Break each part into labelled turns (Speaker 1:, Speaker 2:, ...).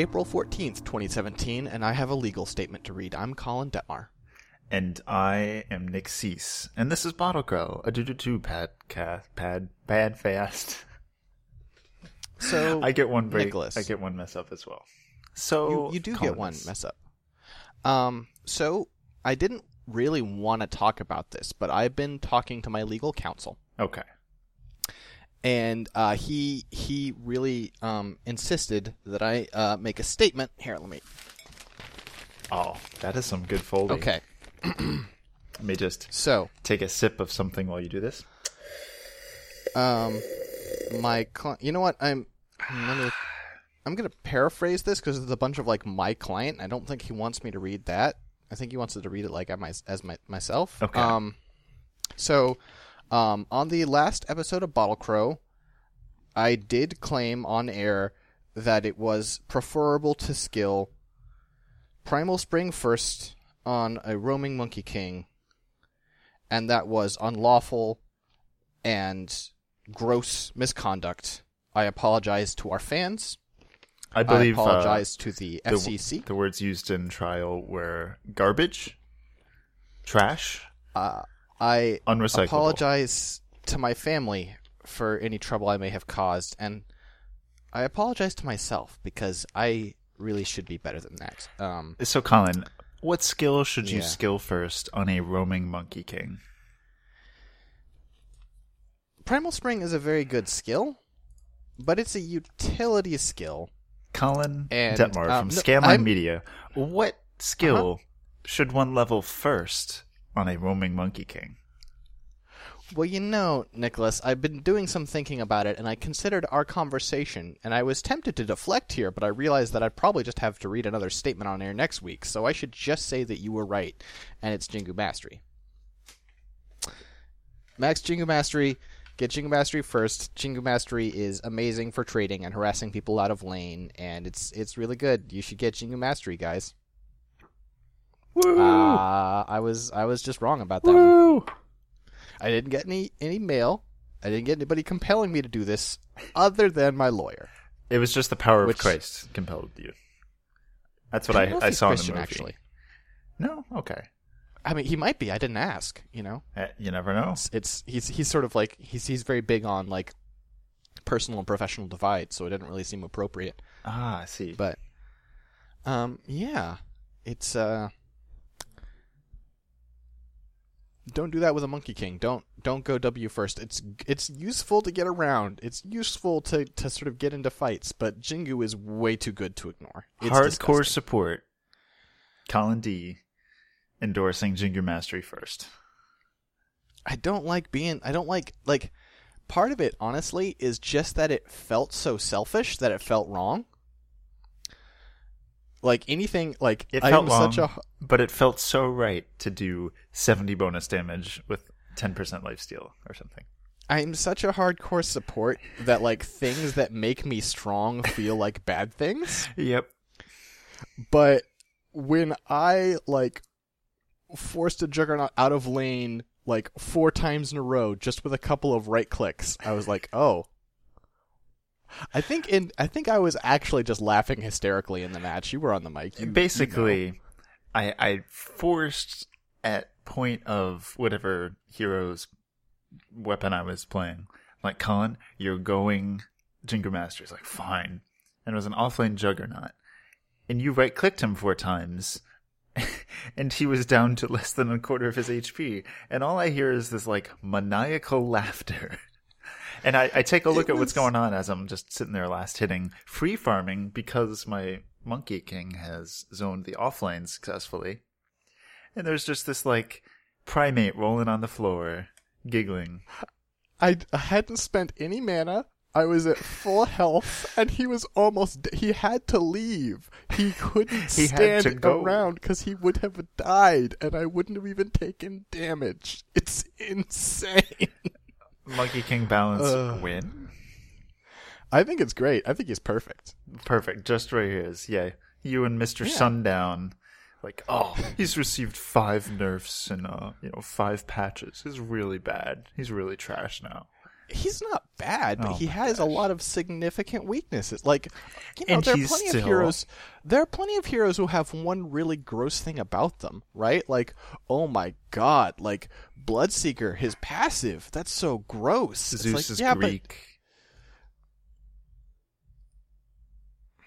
Speaker 1: April 14th, 2017, and I have a legal statement to read. I'm Colin Detmar.
Speaker 2: And I am Nick Cease. And this is Bottle Crow, a do do do pad cast pad pad fast.
Speaker 1: So
Speaker 2: I get one break.
Speaker 1: Nicholas.
Speaker 2: I get one mess up as well. So
Speaker 1: you, you do
Speaker 2: Colin
Speaker 1: get one
Speaker 2: is-
Speaker 1: mess up. Um, so I didn't really want to talk about this, but I've been talking to my legal counsel,
Speaker 2: Okay.
Speaker 1: And uh, he he really um, insisted that I uh, make a statement. Here, let me.
Speaker 2: Oh, that is some good folding.
Speaker 1: Okay,
Speaker 2: Let me just
Speaker 1: so
Speaker 2: take a sip of something while you do this.
Speaker 1: um, my cli- you know what I'm. I'm gonna, I'm gonna paraphrase this because it's a bunch of like my client. I don't think he wants me to read that. I think he wants to read it like I my, as my, myself.
Speaker 2: Okay.
Speaker 1: Um, so, um, on the last episode of Bottle Crow, I did claim on air that it was preferable to skill Primal Spring first on a roaming Monkey King, and that was unlawful and gross misconduct. I apologize to our fans.
Speaker 2: I believe
Speaker 1: I
Speaker 2: uh,
Speaker 1: apologize to the
Speaker 2: the,
Speaker 1: FCC.
Speaker 2: the words used in trial were garbage, trash,
Speaker 1: Uh, I
Speaker 2: unrecyclable.
Speaker 1: apologize to my family for any trouble I may have caused, and I apologize to myself because I really should be better than that. Um,
Speaker 2: So, Colin, what skill should you
Speaker 1: Yeah.
Speaker 2: skill first on a roaming monkey king?
Speaker 1: Primal Spring is a very good skill, but it's a utility skill.
Speaker 2: Colin
Speaker 1: And,
Speaker 2: Detmar
Speaker 1: um,
Speaker 2: from
Speaker 1: no,
Speaker 2: Scanline
Speaker 1: Uh-huh.
Speaker 2: Media. What skill should one level first on a roaming monkey king?
Speaker 1: Well, you know, Nicholas, I've been doing some thinking about it, and I considered our conversation, and I was tempted to deflect here, but I realized that I'd probably just have to read another statement on air next week, so I should just say that you were right, and it's Jingu Mastery. Max Jingu Mastery, get Jingu Mastery first. Jingu Mastery is amazing for trading and harassing people out of lane, and it's it's really good. You should get Jingu Mastery, guys.
Speaker 2: Woo!
Speaker 1: Uh, I was I was just wrong about that. one. I didn't get any any mail. I didn't get anybody compelling me to do this other than my lawyer.
Speaker 2: It was just the power
Speaker 1: Which-
Speaker 2: of Christ compelled you. That's what
Speaker 1: I
Speaker 2: I,
Speaker 1: don't know if
Speaker 2: I, saw
Speaker 1: Christian,
Speaker 2: in the movie.
Speaker 1: actually.
Speaker 2: No, okay.
Speaker 1: I mean, he might be. I didn't ask. You know,
Speaker 2: Eh, You never know.
Speaker 1: it's, it's he's he's sort of like he's he's very big on like personal and professional divide, so it didn't really seem appropriate.
Speaker 2: Ah, I see.
Speaker 1: But um, yeah, it's uh, don't do that with a Monkey King. Don't don't go W first. It's it's useful to get around. It's useful to to sort of get into fights, but Jingu is way too good to ignore. It's
Speaker 2: Hardcore
Speaker 1: disgusting.
Speaker 2: support. Colin D endorsing Jingu Mastery first.
Speaker 1: I don't like being. I don't like like. Part of it, honestly, is just that it felt so selfish that it felt wrong. Like anything, like
Speaker 2: It
Speaker 1: I
Speaker 2: felt long,
Speaker 1: such a
Speaker 2: but it felt so right to do 70 bonus damage with 10% lifesteal or something.
Speaker 1: I'm such a hardcore support that like things that make me strong feel like bad things.
Speaker 2: Yep.
Speaker 1: But when I like forced a juggernaut out of lane like four times in a row just with a couple of right clicks, I was like, oh. I think in I think I was actually just laughing hysterically in the match. You were on the mic. You- you know.
Speaker 2: Basically, I, I forced at point of whatever hero's weapon I was playing. Like, Colin, you're going Jingle Master. He's like, fine. And it was an offlane juggernaut. And you right clicked him four times. and he was down to less than a quarter of his HP. And all I hear is this like maniacal laughter. And I, I take a look
Speaker 1: It
Speaker 2: at what's going on as I'm just sitting there last hitting free farming because my Monkey King has zoned the offlane successfully. And there's just this like primate rolling on the floor, giggling.
Speaker 1: I, I hadn't spent any mana. I was at full health, and he was almost. d- He had to leave. He couldn't
Speaker 2: He
Speaker 1: stand around because he would have died, and I wouldn't have even taken damage. It's insane.
Speaker 2: Monkey King balance
Speaker 1: Ugh.
Speaker 2: win.
Speaker 1: I think it's great. I think he's perfect.
Speaker 2: Perfect. Just right here is yeah. You and Mister
Speaker 1: Yeah.
Speaker 2: Sundown, like oh, he's received five nerfs and uh, you know, five patches. He's really bad. He's really trash now.
Speaker 1: he's not bad, but
Speaker 2: Oh
Speaker 1: he has a lot of significant weaknesses. Like, you know,
Speaker 2: And
Speaker 1: there are plenty
Speaker 2: still-
Speaker 1: of heroes. There are plenty of heroes who have one really gross thing about them, right? Like, oh my god, like Bloodseeker, his passive, that's so gross.
Speaker 2: Zeus
Speaker 1: like,
Speaker 2: is
Speaker 1: yeah,
Speaker 2: Greek.
Speaker 1: but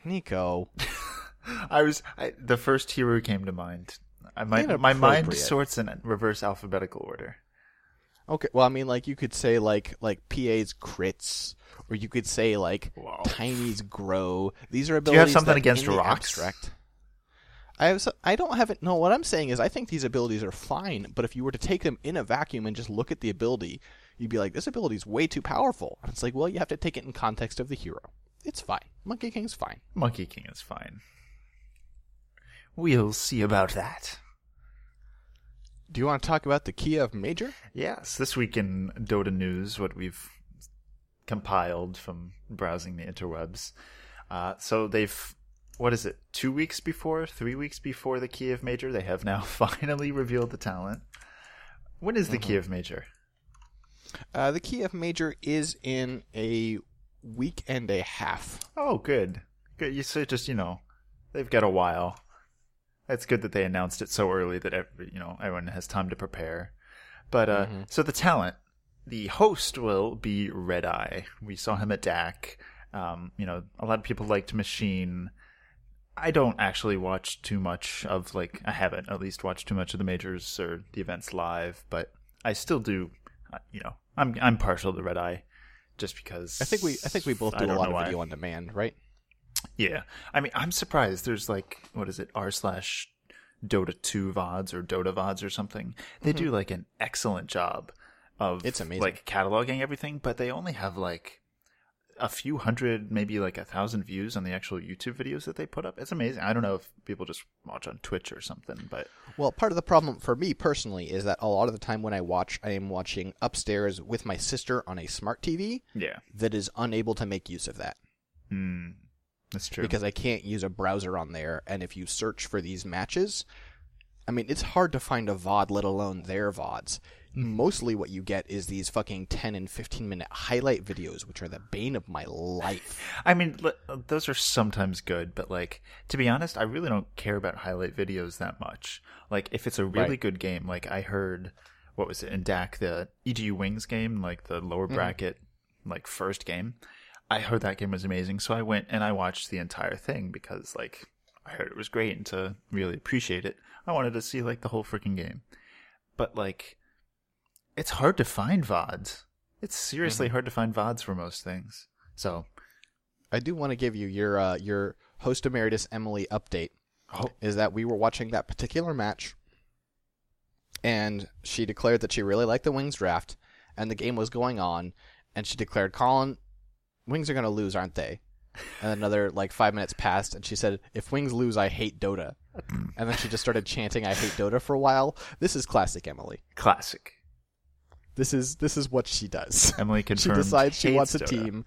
Speaker 1: Nico,
Speaker 2: I was I, the first hero came to mind. I, my my mind sorts in reverse alphabetical order.
Speaker 1: okay. Well, I mean, like you could say like like PA's crits, or you could say like
Speaker 2: Wow.
Speaker 1: Tiny's grow. These are abilities Do you
Speaker 2: have something against rocks?
Speaker 1: Abstract, I have. so- I don't have it. No, what I'm saying is, I think these abilities are fine. But if you were to take them in a vacuum and just look at the ability, you'd be like, this ability is way too powerful. And it's like, well, you have to take it in context of the hero. It's fine. Monkey King's fine.
Speaker 2: Monkey King is fine. We'll see about that.
Speaker 1: Do you want to talk about the Kiev Major?
Speaker 2: Yes, this week in Dota news, what we've compiled from browsing the interwebs. Uh, so they've, what is it, two weeks before, three weeks before the Kiev Major, they have now finally revealed the talent. When is the Kiev Major?
Speaker 1: Uh, the Kiev Major is in a week and a half.
Speaker 2: Oh, good. Good. You so just, you know, they've got a while. It's good that they announced it so early that every, you know everyone has time to prepare. But uh, so the talent, the host will be Redeye. We saw him at DAC. Um, you know, a lot of people liked Machine. I don't actually watch too much of like I haven't at least watched too much of the majors or the events live, but I still do. Uh, you know, I'm I'm partial to Redeye, just because
Speaker 1: I think we I think we both do a lot of
Speaker 2: why.
Speaker 1: video on demand, right?
Speaker 2: Yeah, I mean, I'm surprised. There's like, what is it, r slash Dota two vods or Dota vods or something. They do like an excellent job of
Speaker 1: Mm-hmm. It's amazing.
Speaker 2: like cataloging everything, but they only have like a few hundred, maybe like a thousand views on the actual YouTube videos that they put up. It's amazing. I don't know if people just watch on Twitch or something, but
Speaker 1: Well, part of the problem for me personally is that a lot of the time when I watch, I am watching upstairs with my sister on a smart TV
Speaker 2: yeah,
Speaker 1: that is unable to make use of that
Speaker 2: mm, that's true.
Speaker 1: because I can't use a browser on there. And if you search for these matches, I mean, it's hard to find a VOD, let alone their VODs. Mostly what you get is these fucking 10 and 15 minute highlight videos, which are the bane of my life.
Speaker 2: I mean, those are sometimes good, but like to be honest, I really don't care about highlight videos that much. Like if it's a really
Speaker 1: Right.
Speaker 2: good game, like I heard, what was it in DAC, the EGU Wings game, like the lower mm-hmm. bracket, like first game. I heard that game was amazing, so I went and I watched the entire thing because like I heard it was great, and to really appreciate it, I wanted to see like the whole freaking game. But like, it's hard to find vods. It's seriously hard to find vods for most things. So
Speaker 1: I do want to give you your uh, your host emeritus Emily update.
Speaker 2: Oh.
Speaker 1: Is that we were watching that particular match, and she declared that she really liked the Wings draft, and the game was going on, and she declared, "Colin, Wings are going to lose, aren't they?" And another like five minutes passed, and she said, "If Wings lose, I hate Dota." And then she just started chanting, "I hate Dota" for a while. This is classic Emily.
Speaker 2: Classic.
Speaker 1: This is this is what she does.
Speaker 2: Emily
Speaker 1: she decides she wants a
Speaker 2: Dota.
Speaker 1: team.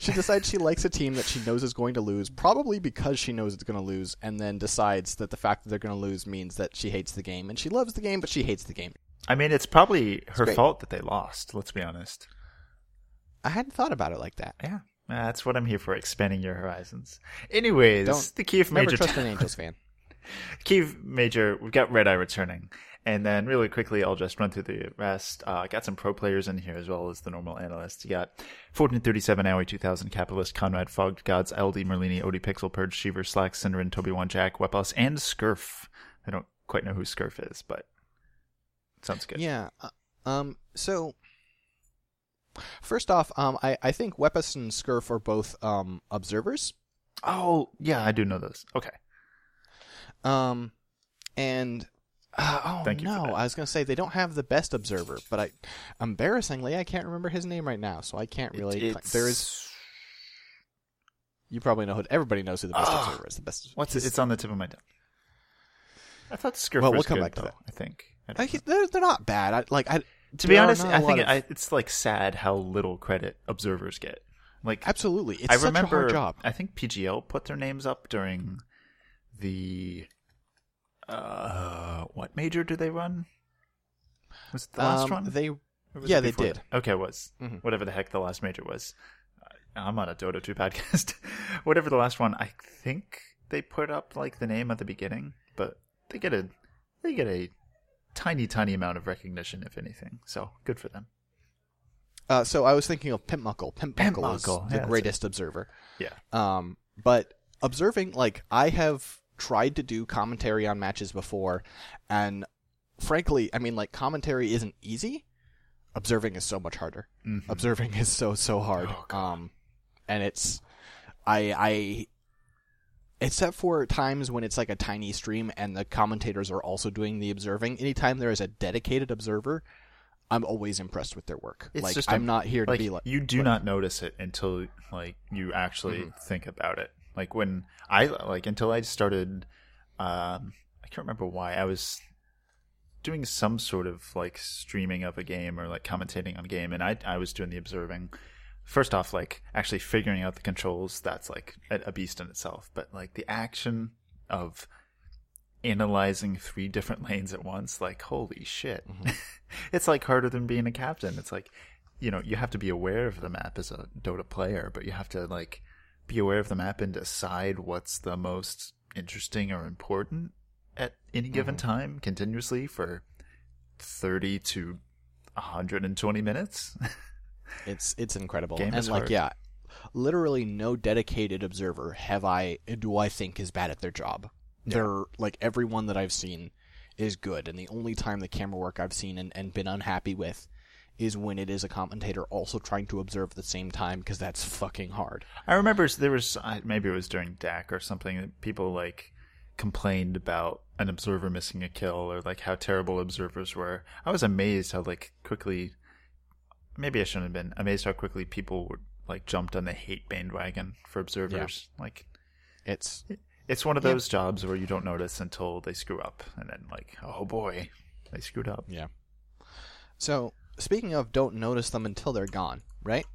Speaker 1: She decides she likes a team that she knows is going to lose, probably because she knows it's going to lose, and then decides that the fact that they're going to lose means that she hates the game, and she loves the game, but she hates the game.
Speaker 2: I mean, it's probably her
Speaker 1: great.
Speaker 2: fault that they lost. Let's be honest.
Speaker 1: I hadn't thought about it like that.
Speaker 2: Yeah, that's what I'm here for, expanding your horizons. Anyways,
Speaker 1: Don't-
Speaker 2: the Kiev
Speaker 1: Never
Speaker 2: Major.
Speaker 1: trust an Angels fan.
Speaker 2: Kiev Major, we've got Redeye returning. And then, really quickly, I'll just run through the rest. Uh, got some pro players in here as well as the normal analysts. You got 1437, Aui_2000, Capitalist, Conrad, Fogged Gods, LD, Merlini, Odie, Pixel, Purge, Sheever, Slack, Synderen, Toby One, Jack, Wepos, and Scurf. I don't quite know who Scurf is, but sounds good.
Speaker 1: Yeah. uh, Um. So, first off, um, I I think Wepus and Scurf are both um observers.
Speaker 2: Oh, yeah, I do know those. Okay.
Speaker 1: Um, and uh, oh
Speaker 2: Thank you
Speaker 1: no. I was gonna say they don't have the best observer, but I, embarrassingly, I can't remember his name right now, so I can't really.
Speaker 2: It-
Speaker 1: cla- there is. You probably know who. Everybody knows who the best
Speaker 2: Ah,
Speaker 1: observer is. The best.
Speaker 2: What's it? It's on the tip of my tongue. I thought Scurf
Speaker 1: Well,
Speaker 2: was
Speaker 1: we'll come
Speaker 2: good,
Speaker 1: back to
Speaker 2: though,
Speaker 1: that.
Speaker 2: I think. I
Speaker 1: Uh,
Speaker 2: don't
Speaker 1: he-
Speaker 2: know.
Speaker 1: they're, they're not bad. I, like I.
Speaker 2: To be honest, I think
Speaker 1: of-
Speaker 2: I, it's like sad how little credit observers get. Like
Speaker 1: absolutely. It's
Speaker 2: I
Speaker 1: such
Speaker 2: remember,
Speaker 1: a hard job.
Speaker 2: I think PGL put their names up during the uh what major do they run? Was it the last
Speaker 1: Um,
Speaker 2: one?
Speaker 1: They
Speaker 2: Or was
Speaker 1: Yeah, they did.
Speaker 2: that? Okay, it was
Speaker 1: Mhm.
Speaker 2: whatever the heck the last major was. I'm on a Dota 2 podcast. whatever the last one, I think they put up like the name at the beginning, but they get a they get a tiny tiny amount of recognition if anything. So good for them.
Speaker 1: Uh, so I was thinking of PimpmuckL. Pimp, PimpmuckL is
Speaker 2: Muckle,
Speaker 1: the
Speaker 2: yeah,
Speaker 1: greatest observer.
Speaker 2: Yeah.
Speaker 1: Um, but observing, like, I have tried to do commentary on matches before, and frankly, I mean, like, commentary isn't easy. Observing is so much harder.
Speaker 2: Mhm.
Speaker 1: Observing is so so hard.
Speaker 2: Oh,
Speaker 1: um, and it's, I I. Except for times when it's like a tiny stream and the commentators are also doing the observing. Anytime there is a dedicated observer, I'm always impressed with their work.
Speaker 2: It's
Speaker 1: like
Speaker 2: just
Speaker 1: I'm
Speaker 2: a-
Speaker 1: not here to
Speaker 2: like
Speaker 1: be like
Speaker 2: you do not notice it until like you actually
Speaker 1: Mm-hmm.
Speaker 2: think about it like when i like until i started um i can't remember why i was doing some sort of like streaming of a game or like commentating on a game and i i was doing the observing. First off like actually figuring out the controls that's like a, a beast in itself but like the action of analyzing three different lanes at once like holy shit. It's like harder than being a captain. It's like you know you have to be aware of the map as a dota player but you have to like be aware of the map and decide what's the most interesting or important at any given mm-hmm. time continuously for 30 to 120 minutes
Speaker 1: It's it's incredible.
Speaker 2: Game
Speaker 1: and like
Speaker 2: hard.
Speaker 1: yeah, literally no dedicated observer have I do I think is bad at their job. They're like everyone that I've seen is good and the only time the camera work I've seen and, and been unhappy with is when it is a commentator also trying to observe at the same time because that's fucking hard.
Speaker 2: I remember there was maybe it was during DAC or something that people like complained about an observer missing a kill or like how terrible observers were. I was amazed how like quickly maybe I shouldn't have been amazed how quickly people were like jumped on the hate bandwagon for observers. Yeah. Like
Speaker 1: It's
Speaker 2: it's one of
Speaker 1: Yeah.
Speaker 2: those jobs where you don't notice until they screw up and then like oh boy, they screwed up.
Speaker 1: yeah. So speaking of don't notice them until they're gone, right?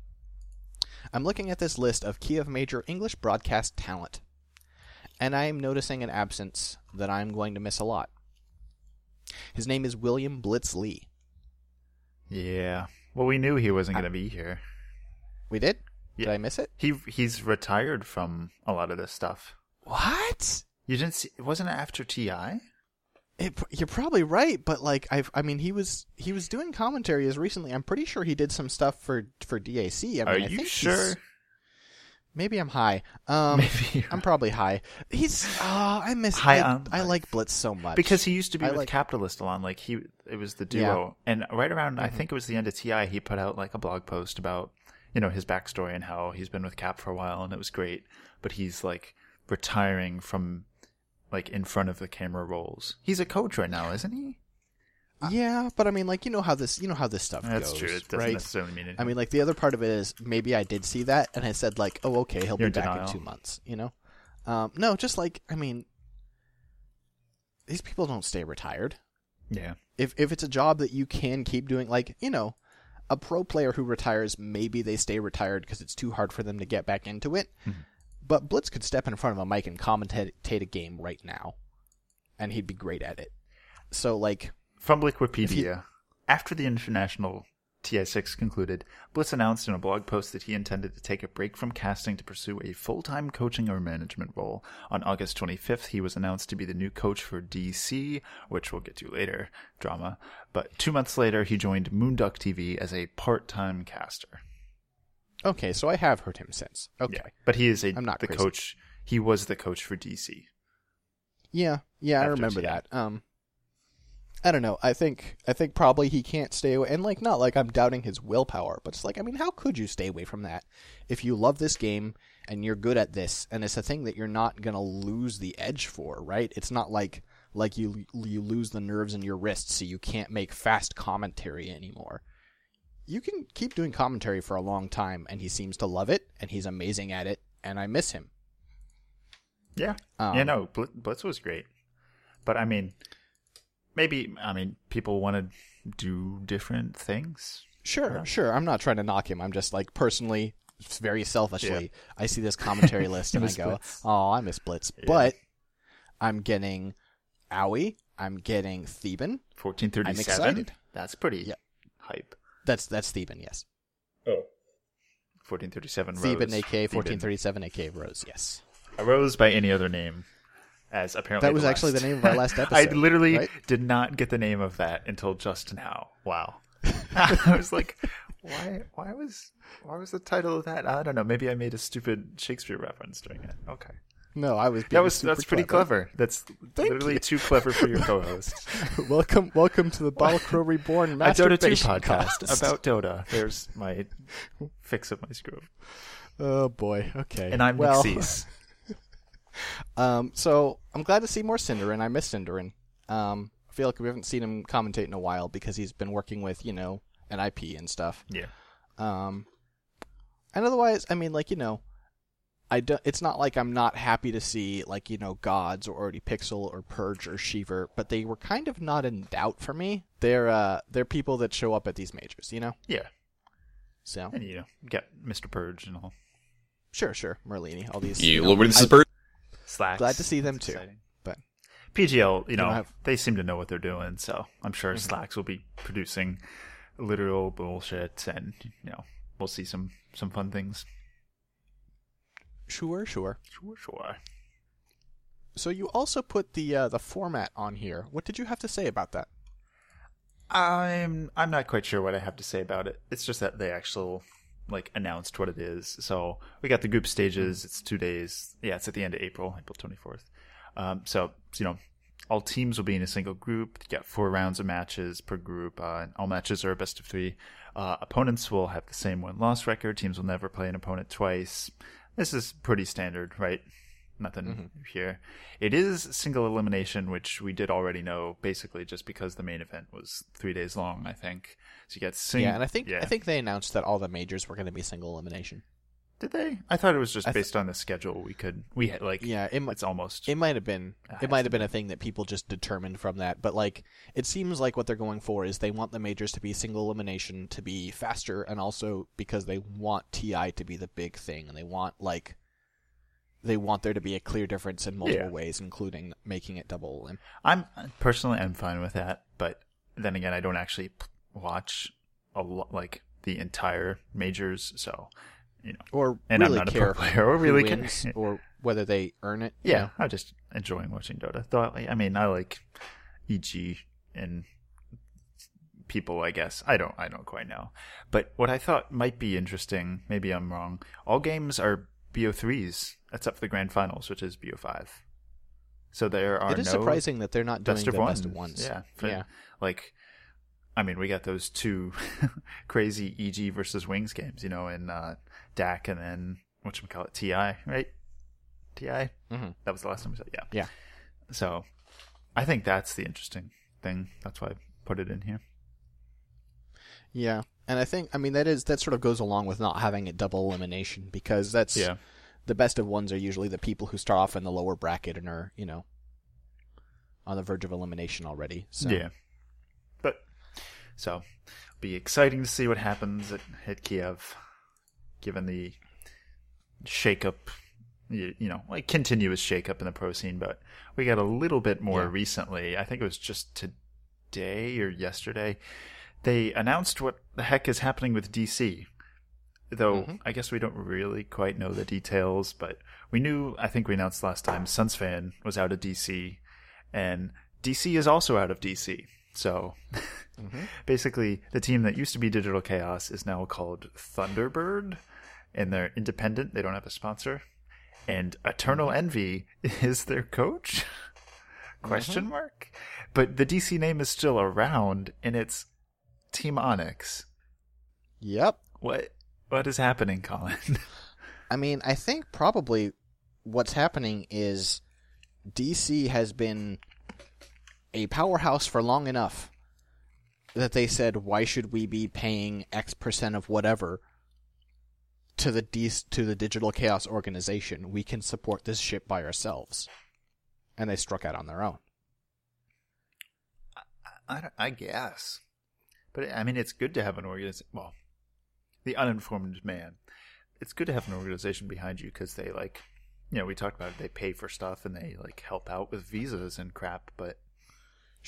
Speaker 1: I'm looking at this list of Kiev Major English broadcast talent, and I am noticing an absence that I'm going to miss a lot. His name is William Blitz Lee.
Speaker 2: Yeah. Well, we knew he wasn't going to be here.
Speaker 1: We did?
Speaker 2: Yeah.
Speaker 1: Did I miss it?
Speaker 2: He he's retired from a lot of this stuff.
Speaker 1: What?
Speaker 2: You didn't see? It wasn't it after Ti?
Speaker 1: It, you're probably right, but like I, I mean, he was he was doing commentary as recently. I'm pretty sure he did some stuff for for DAC. I mean,
Speaker 2: Are
Speaker 1: I
Speaker 2: you
Speaker 1: think
Speaker 2: sure?
Speaker 1: Maybe I'm high. Um,
Speaker 2: Maybe
Speaker 1: I'm probably high. He's. Oh, I miss.
Speaker 2: High
Speaker 1: I, I like Blitz so much
Speaker 2: because he used to be
Speaker 1: I
Speaker 2: with
Speaker 1: like-
Speaker 2: Capitalist a lot. Like he, it was the
Speaker 1: Yeah. Mm-hmm.
Speaker 2: duo, and right around I think it was the end of Ti, he put out like a blog post about you know his backstory and how he's been with Cap for a while, and it was great. But he's like retiring from like in front of the camera roles. He's a coach right now, isn't he?
Speaker 1: Yeah, but I mean, like you know how this you know how this stuff goes.
Speaker 2: That's
Speaker 1: goes,
Speaker 2: true. It doesn't
Speaker 1: right?
Speaker 2: necessarily mean anything.
Speaker 1: I mean, like the other part of it is maybe I did see that and I said like, oh, okay, he'll
Speaker 2: You're
Speaker 1: be
Speaker 2: in
Speaker 1: back
Speaker 2: denial.
Speaker 1: in two months. You know, um, no, just like I mean, these people don't stay retired.
Speaker 2: yeah,
Speaker 1: If if it's a job that you can keep doing, like you know, a pro player who retires, maybe they stay retired because it's too hard for them to get back into it.
Speaker 2: Mm-hmm.
Speaker 1: But Blitz could step in front of a mic and commentate a game right now, and he'd be great at it. So like,
Speaker 2: From Wikipedia, after the international TI6 concluded, Blitz announced in a blog post that he intended to take a break from casting to pursue a full-time coaching or management role. On August 25th, he was announced to be the new coach for DC, which we'll get to later, drama. But two months later, he joined Moonduck TV as a part-time caster.
Speaker 1: Okay, so I have heard him since. Okay.
Speaker 2: Yeah, but he is a
Speaker 1: I'm not
Speaker 2: the
Speaker 1: crazy.
Speaker 2: coach. He was the coach for DC.
Speaker 1: Yeah, yeah, I remember that. Um, I don't know. I think I think probably he can't stay away, and like not like I'm doubting his willpower, but it's like I mean, how could you stay away from that if you love this game and you're good at this, and it's a thing that you're not gonna lose the edge for, right? It's not like like you you lose the nerves in your wrists, so you can't make fast commentary anymore. You can keep doing commentary for a long time, and he seems to love it, and he's amazing at it, and I miss him.
Speaker 2: Yeah.
Speaker 1: Um,
Speaker 2: yeah, no, Bl- Blitz was great. But I mean, maybe, I mean, people want to do different things.
Speaker 1: Sure, sure. I'm not trying to knock him. I'm just like personally, very selfishly, I see this commentary list and I go,
Speaker 2: Blitz.
Speaker 1: "Oh, I miss Blitz." But I'm getting Aui. I'm getting Theeban.
Speaker 2: 1437.
Speaker 1: I'm excited.
Speaker 2: That's pretty
Speaker 1: Yeah.
Speaker 2: hype.
Speaker 1: That's that's Theeban, yes.
Speaker 2: Oh. 1437 Theeban,
Speaker 1: aka 1437, aka Rose, yes.
Speaker 2: A rose by any other name, as apparently
Speaker 1: That was
Speaker 2: the
Speaker 1: actually
Speaker 2: last-
Speaker 1: the name of our last episode.
Speaker 2: I literally
Speaker 1: right?
Speaker 2: did not get the name of that until just now. Wow. I was like, why? Why was? Why was the title of that? I don't know. Maybe I made a stupid Shakespeare reference during it. Okay,
Speaker 1: No, I was.
Speaker 2: that was that's pretty clever. That's literally
Speaker 1: you.
Speaker 2: too clever for your co-host.
Speaker 1: welcome, welcome to the Bottle Crow Reborn
Speaker 2: a Dota 2 podcast about Dota. There's my fix of my screw.
Speaker 1: Oh boy. Okay.
Speaker 2: And I'm
Speaker 1: well. Um. So I'm glad to see more Synderen. I miss Synderen. Um. I feel like we haven't seen him commentate in a while because he's been working with you know an IP and stuff.
Speaker 2: Yeah.
Speaker 1: Um, and otherwise, I mean, like you know, I do, it's not like I'm not happy to see like you know gods or already Pixel or Purge or Sheever, but they were kind of not in doubt for me. They're uh they're people that show up at these majors, you know.
Speaker 2: Yeah.
Speaker 1: So
Speaker 2: And you know, get Mr. Purge and all.
Speaker 1: sure, sure, Merlini, all these.
Speaker 3: You
Speaker 1: you know,
Speaker 3: little bit
Speaker 1: I-
Speaker 3: Spurs.
Speaker 2: Slacks.
Speaker 1: Glad to see them
Speaker 2: It's
Speaker 1: too.
Speaker 2: exciting.
Speaker 1: But
Speaker 2: PGL, you know,
Speaker 1: have-
Speaker 2: they seem to know what they're doing, so I'm sure
Speaker 1: Mm-hmm.
Speaker 2: Slacks will be producing literal bullshit, and you know, we'll see some some fun things.
Speaker 1: Sure, sure.
Speaker 2: Sure, sure.
Speaker 1: So you also put the uh, the format on here. What did you have to say about that?
Speaker 2: I'm I'm not quite sure what I have to say about it. It's just that they actually like announced what it is. So we got the group stages. It's two days. Yeah, it's at the end of April, April 24th. Um, so you know, all teams will be in a single group. You get four rounds of matches per group. Uh, all matches are a best of three. Uh, opponents will have the same win loss record. Teams will never play an opponent twice. This is pretty standard, right? Nothing mm-hmm. here. It is single elimination, which we did already know, basically just because the main event was three days long. I think so. You get sing-
Speaker 1: yeah, and I think
Speaker 2: yeah.
Speaker 1: I think they announced that all the majors were going to be single elimination.
Speaker 2: Did they? I thought it was just
Speaker 1: th-
Speaker 2: based on the schedule. We could we had like
Speaker 1: Yeah, it,
Speaker 2: it's almost
Speaker 1: it might have been it might have been a thing that people just determined from that, but like it seems like what they're going for is they want the majors to be single elimination to be faster, and also because they want TI to be the big thing, and they want like they want there to be a clear difference in multiple
Speaker 2: Yeah.
Speaker 1: ways, including making it double elim.
Speaker 2: I'm personally I'm fine with that, but then again, I don't actually watch a lot like the entire majors, so you know.
Speaker 1: or
Speaker 2: And I'm
Speaker 1: really
Speaker 2: not a pro player, or really care-
Speaker 1: or whether they earn it. you
Speaker 2: Yeah,
Speaker 1: know?
Speaker 2: I'm just enjoying watching Dota. Though I I mean, I like EG and people. I guess I don't. I don't quite know. But what I thought might be interesting, maybe I'm wrong. All games are BO3s, except for the grand finals, which is BO5. So there are
Speaker 1: it is
Speaker 2: no
Speaker 1: surprising that they're not doing
Speaker 2: best
Speaker 1: the
Speaker 2: ones.
Speaker 1: best of ones.
Speaker 2: Yeah, for-
Speaker 1: yeah.
Speaker 2: Like, I mean, we got those two crazy EG versus Wings games, you know, and uh, DAC and then what you call it, TI, right? TI.
Speaker 1: Mhm.
Speaker 2: That was the last time we said, yeah.
Speaker 1: Yeah.
Speaker 2: So, I think that's the interesting thing. That's why I put it in here.
Speaker 1: Yeah, and I think I mean that is that sort of goes along with not having it double elimination because that's
Speaker 2: Yeah.
Speaker 1: the best of ones are usually the people who start off in the lower bracket and are you know on the verge of elimination already. So
Speaker 2: Yeah. But so be exciting to see what happens at, at Kiev, given the shakeup, you, you know, like continuous shakeup in the pro scene. But we got a little bit more
Speaker 1: Yeah.
Speaker 2: recently. I think it was just today or yesterday. They announced what the heck is happening with DC. Though
Speaker 1: Mhm.
Speaker 2: I guess we don't really quite know the details, but we knew. I think we announced last time. Sunsfan was out of DC, and DC is also out of DC. So
Speaker 1: Mhm.
Speaker 2: basically, the team that used to be Digital Chaos is now called Thunderbird, and they're independent. They don't have a sponsor, and Eternal Envy is their coach. Mm-hmm. Question mark. But the DC name is still around, and it's Team Onyx.
Speaker 1: Yep.
Speaker 2: What what is happening, Colin?
Speaker 1: I mean, I think probably what's happening is DC has been a powerhouse for long enough that they said, why should we be paying X percent of whatever to the D- to the Digital Chaos organization? We can support this ship by ourselves, and they struck out on their own.
Speaker 2: I, don't- I guess. But I mean, it's good to have an organization. Well, the uninformed man. It's good to have an organization behind you because they like, you know, we talked about it. They pay for stuff and they like help out with visas and crap. But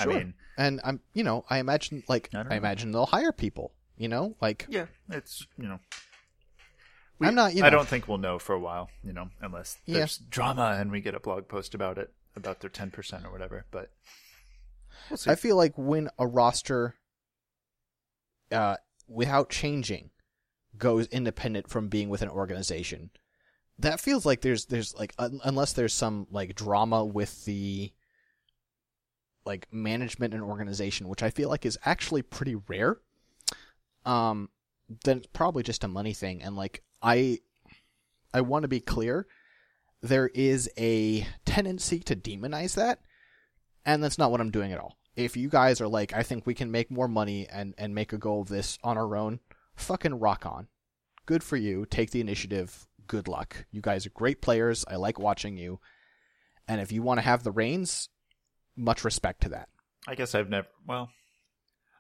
Speaker 1: Sure.
Speaker 2: I mean,
Speaker 1: And I'm, you know, I imagine like
Speaker 2: I
Speaker 1: I, imagine they'll hire people. You know, like
Speaker 2: Yeah, it's you know.
Speaker 1: I'm not. You know,
Speaker 2: I don't think we'll know for a while, you know, unless
Speaker 1: Yeah.
Speaker 2: there's drama and we get a blog post about it, about their ten percent or whatever. But we'll see.
Speaker 1: I feel like when a roster, uh, without changing, goes independent from being with an organization, that feels like there's there's like un- unless there's some like drama with the like management and organization, which I feel like is actually pretty rare. Um, then it's probably just a money thing, and like I, I want to be clear, there is a tendency to demonize that and that's not what I'm doing at all. If you guys are like, I think we can make more money and and make a go of this on our own, fucking rock on. Good for you. Take the initiative. Good luck. You guys are great players. I like watching you. And if you want to have the reins, much respect to that.
Speaker 2: I guess I've never. Well,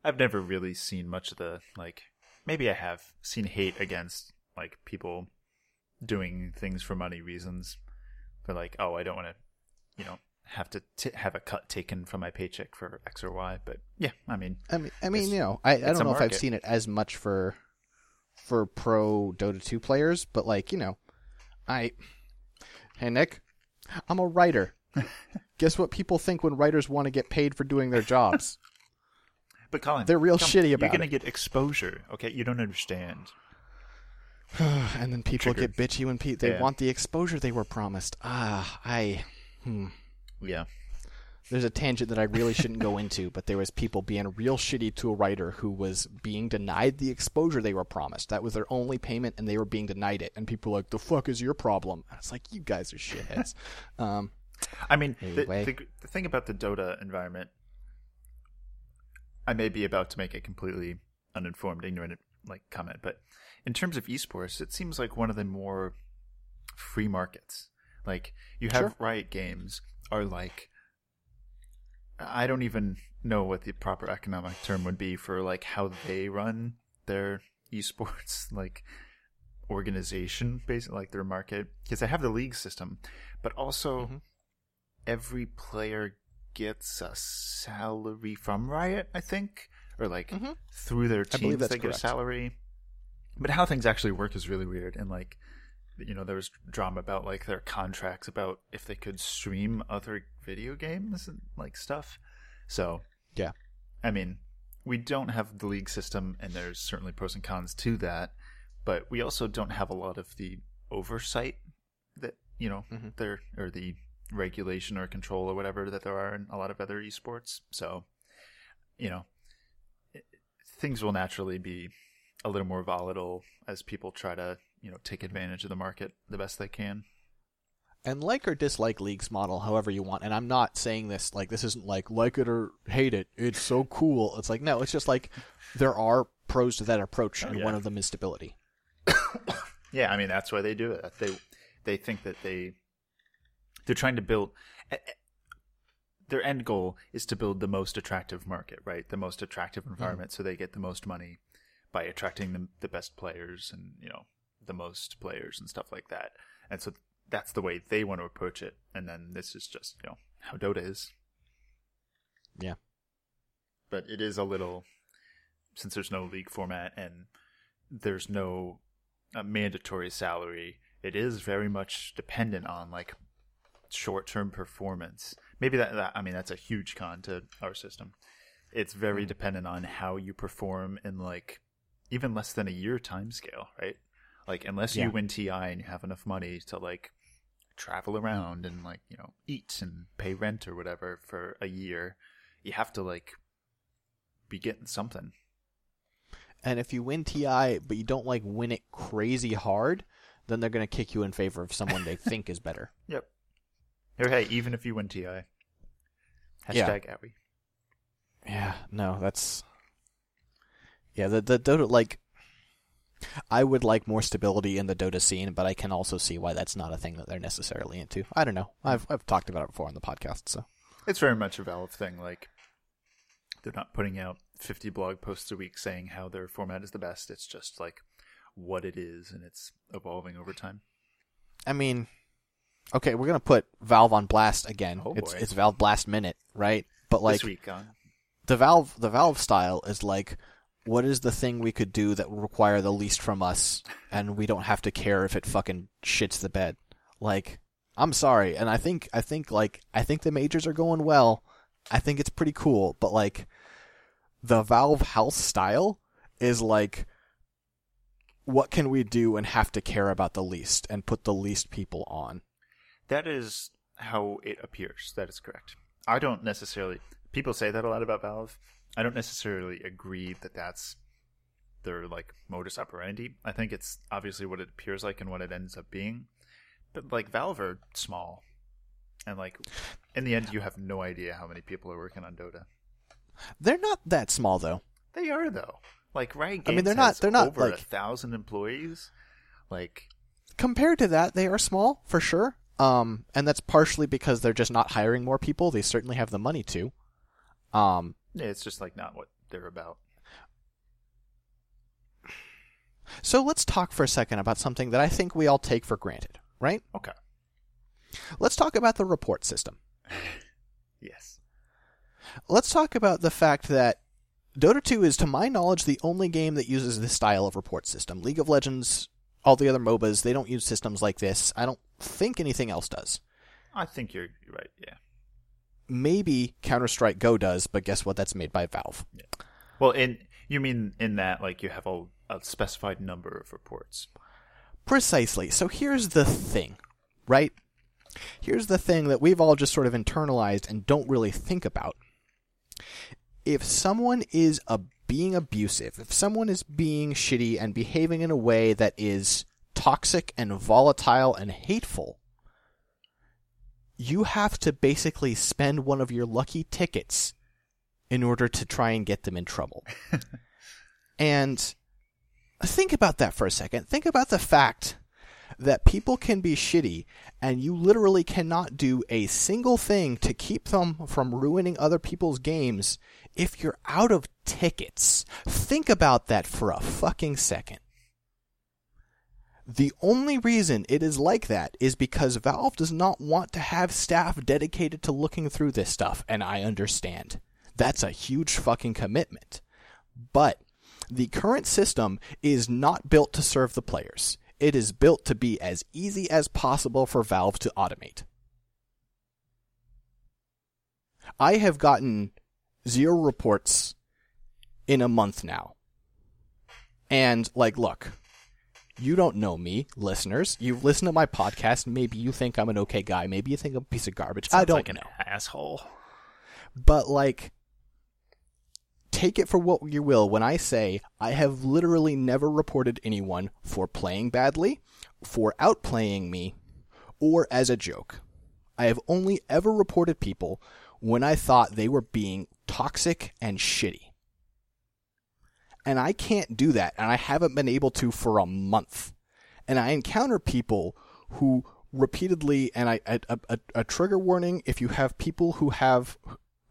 Speaker 2: I've never really seen much of the like. Maybe I have seen hate against like people doing things for money reasons. They're like, oh, I don't want to, you know, have to t- have a cut taken from my paycheck for X or Y. But yeah, I mean,
Speaker 1: I mean, I mean, you know, I, I don't know if I've seen it as much for for pro Dota 2 players, but like, you know, I Hey Nick, I'm a writer. Guess what people think when writers want to get paid for doing their jobs?
Speaker 2: but Colin,
Speaker 1: They're real shitty about.
Speaker 2: You're gonna
Speaker 1: it.
Speaker 2: get exposure. Okay, you don't understand.
Speaker 1: and then people
Speaker 2: Triggered.
Speaker 1: get bitchy when pe- they
Speaker 2: Yeah.
Speaker 1: want the exposure they were promised. Ah, I hmm.
Speaker 2: Yeah,
Speaker 1: There's a tangent that I really shouldn't go into, but there was people being real shitty to a writer who was being denied the exposure they were promised. That was their only payment, and they were being denied it. And people were like, "The fuck is your problem?" And it's like, "You guys are shitheads." um,
Speaker 2: I mean, the, the the thing about the Dota environment, I may be about to make a completely uninformed, ignorant like comment, but in terms of esports, it seems like one of the more free markets. Like you have
Speaker 1: Sure.
Speaker 2: Riot Games are like, I don't even know what the proper economic term would be for like how they run their esports like organization, basically like their market, because they have the league system, but also
Speaker 1: Mhm.
Speaker 2: every player gets a salary from Riot, I think, or like
Speaker 1: Mhm.
Speaker 2: through their
Speaker 1: I
Speaker 2: teams
Speaker 1: that's
Speaker 2: they get a salary. But how things actually work is really weird, and like, you know, there was drama about like their contracts about if they could stream other video games and like stuff. So
Speaker 1: Yeah.
Speaker 2: I mean, we don't have the league system, and there's certainly pros and cons to that. But we also don't have a lot of the oversight that you know
Speaker 1: Mhm.
Speaker 2: there or the regulation or control or whatever that there are in a lot of other esports. So, you know, it, things will naturally be a little more volatile as people try to you know take advantage of the market the best they can.
Speaker 1: and like or dislike leagues model, however you want. And I'm not saying this like this isn't like like it or hate it. It's so cool. It's like no, it's just like there are pros to that approach,
Speaker 2: Oh,
Speaker 1: and
Speaker 2: yeah.
Speaker 1: one of them is stability.
Speaker 2: Yeah, I mean that's why they do it. They they think that they they're trying to build their end goal is to build the most attractive market, right? The most attractive mm-hmm. environment, so they get the most money by attracting the the best players and you know the most players and stuff like that. And so that's the way they want to approach it. And then this is just you know how Dota is.
Speaker 1: Yeah.
Speaker 2: But it is a little since there's no league format and there's no a mandatory salary. It is very much dependent on like short-term performance. Maybe that, that I mean that's a huge con to our system. It's very hmm. dependent on how you perform in like even less than a year time scale, right? Like unless
Speaker 1: Yeah.
Speaker 2: you win TI and you have enough money to like travel around and like, you know, eat and pay rent or whatever for a year, you have to like be getting something.
Speaker 1: And if you win TI, but you don't like win it crazy hard, then they're gonna kick you in favor of someone they think is better.
Speaker 2: Yep. Or hey, even if you win TI. Hashtag
Speaker 1: Yeah.
Speaker 2: Aui.
Speaker 1: Yeah, no, that's yeah. The the Dota like, I would like more stability in the Dota scene, but I can also see why that's not a thing that they're necessarily into. I don't know. I've I've talked about it before on the podcast, so
Speaker 2: It's very much a Valve thing. Like, they're not putting out 50 blog posts a week saying how their format is the best. It's just like what it is, and it's evolving over time.
Speaker 1: I mean, okay, we're gonna put Valve on blast again.
Speaker 2: Oh,
Speaker 1: it's
Speaker 2: boy.
Speaker 1: it's Valve Blast Minute, right? But like
Speaker 2: week on.
Speaker 1: the Valve the Valve style is like what is the thing we could do that would require the least from us and we don't have to care if it fucking shits the bed? Like, I'm sorry. And I think, I think, like, I think the majors are going well. I think it's pretty cool, but like, the Valve house style is like, what can we do and have to care about the least and put the least people on?
Speaker 2: That is how it appears. That is correct. I don't necessarily. People say that a lot about Valve. I don't necessarily agree that that's their like modus operandi. I think it's obviously what it appears like and what it ends up being. But like Valve are small, and like in the end, you have no idea how many people are working on Dota.
Speaker 1: They're not that small though.
Speaker 2: They are though. Like Riot Games
Speaker 1: I mean, they're not- they're not,
Speaker 2: over
Speaker 1: like-
Speaker 2: a thousand employees. Like
Speaker 1: compared to that, they are small for sure. Um, and that's partially because they're just not hiring more people. They certainly have the money to. Um,
Speaker 2: yeah, it's just like not what they're about.
Speaker 1: so let's talk for a second about something that I think we all take for granted, right?
Speaker 2: Okay.
Speaker 1: Let's talk about the report system.
Speaker 2: Yes.
Speaker 1: Let's talk about the fact that Dota 2 is, to my knowledge, the only game that uses this style of report system. League of Legends, all the other MOBAs, they don't use systems like this. I don't think anything else does.
Speaker 2: I think you're you're right. Yeah.
Speaker 1: Maybe Counter Strike Go does, but guess what? That's made by Valve.
Speaker 2: Well, in you mean in that like you have a, a specified number of reports.
Speaker 1: Precisely. So here's the thing, right? Here's the thing that we've all just sort of internalized and don't really think about. If someone is a, being abusive, if someone is being shitty and behaving in a way that is toxic and volatile and hateful, you have to basically spend one of your lucky tickets in order to try and get them in trouble. and think about that for a second. Think about the fact that people can be shitty and you literally cannot do a single thing to keep them from ruining other people's games if you're out of tickets. Think about that for a fucking second. The only reason it is like that is because Valve does not want to have staff dedicated to looking through this stuff, and I understand. That's a huge fucking commitment. But the current system is not built to serve the players. It is built to be as easy as possible for Valve to automate. I have gotten zero reports in a month now. And, like, look, you don't know me, listeners. You've listened to my podcast. Maybe you think I'm an okay guy. Maybe you think I'm a piece of garbage. I
Speaker 2: Sounds
Speaker 1: don't
Speaker 2: like an
Speaker 1: know.
Speaker 2: asshole.
Speaker 1: But like, take it for what you will when I say I have literally never reported anyone for playing badly, for outplaying me, or as a joke. I have only ever reported people when I thought they were being toxic and shitty. And I can't do that, and I haven't been able to for a month. And I encounter people who repeatedly, and I a, a, a trigger warning if you have people who have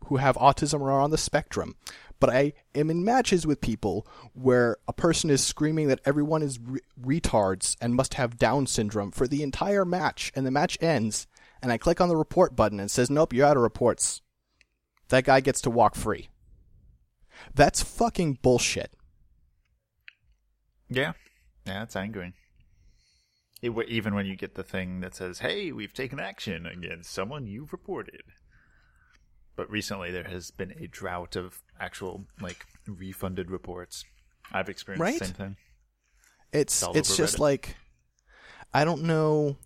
Speaker 1: who have autism or are on the spectrum. But I am in matches with people where a person is screaming that everyone is re- retards and must have Down syndrome for the entire match, and the match ends, and I click on the report button and says, "Nope, you're out of reports." That guy gets to walk free. That's fucking bullshit.
Speaker 2: Yeah. Yeah, it's angering. It, even when you get the thing that says, "Hey, we've taken action against someone you've reported." But recently, there has been a drought of actual like refunded reports. I've experienced
Speaker 1: Right?
Speaker 2: the same thing.
Speaker 1: It's
Speaker 2: all
Speaker 1: it's just
Speaker 2: Reddit.
Speaker 1: like I don't know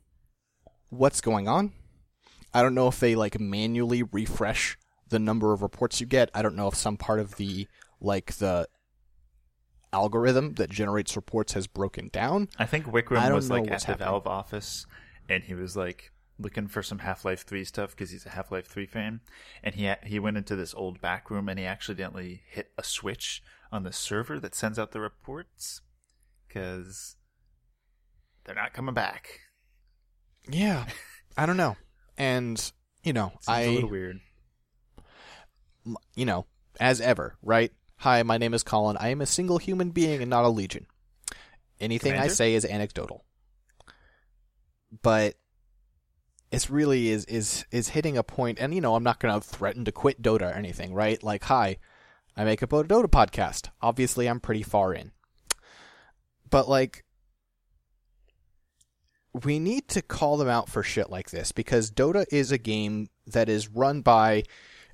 Speaker 1: what's going on. I don't know if they like manually refresh the number of reports you get. I don't know if some part of the like the algorithm that generates reports has broken down.
Speaker 2: I think
Speaker 1: I
Speaker 2: Wykrhm
Speaker 1: don't
Speaker 2: was like at the. Valve office, and he was like looking for some Half Life Three stuff because he's a Half Life Three fan, and he ha- he went into this old back room and he accidentally hit a switch on the server that sends out the reports because they're not coming back.
Speaker 1: Yeah. I don't know. And you know,
Speaker 2: Seems
Speaker 1: I
Speaker 2: a little weird.
Speaker 1: you know, as ever, right? Hi, my name is Colin. I am a single human being and not a legion. Anything I say is anecdotal. But it's really is is is hitting a point and you know, I'm not going to threaten to quit Dota or anything, right? Like, hi, I make a Dota podcast. Obviously, I'm pretty far in. But like, we need to call them out for shit like this because Dota is a game that is run by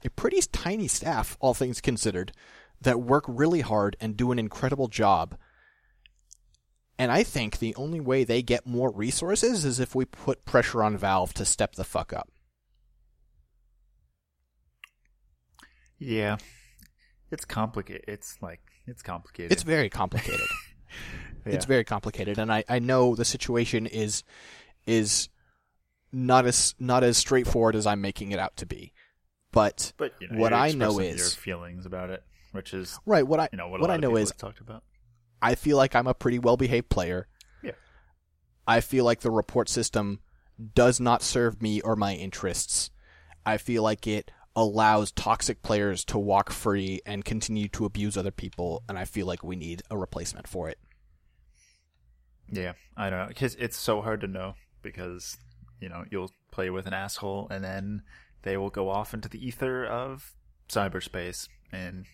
Speaker 1: a pretty tiny staff, all things considered, that work really hard and do an incredible job. And I think the only way they get more resources is if we put pressure on Valve to step the fuck up.
Speaker 2: Yeah, it's complicated. It's like it's complicated.
Speaker 1: It's very complicated.
Speaker 2: Yeah.
Speaker 1: It's very complicated, and I, I know the situation is is not as not as straightforward as I'm making it out to be. But
Speaker 2: but you know,
Speaker 1: what I know
Speaker 2: expressing your
Speaker 1: is-
Speaker 2: feelings about it, which is
Speaker 1: right, what I
Speaker 2: you know what,
Speaker 1: what I know is
Speaker 2: talked about.
Speaker 1: I feel like I'm a pretty well behaved player.
Speaker 2: Yeah.
Speaker 1: I feel like the report system does not serve me or my interests. I feel like it allows toxic players to walk free and continue to abuse other people, and I feel like we need a replacement for it.
Speaker 2: Yeah, I don't know because it's so hard to know because you know you'll play with an asshole and then they will go off into the ether of cyberspace and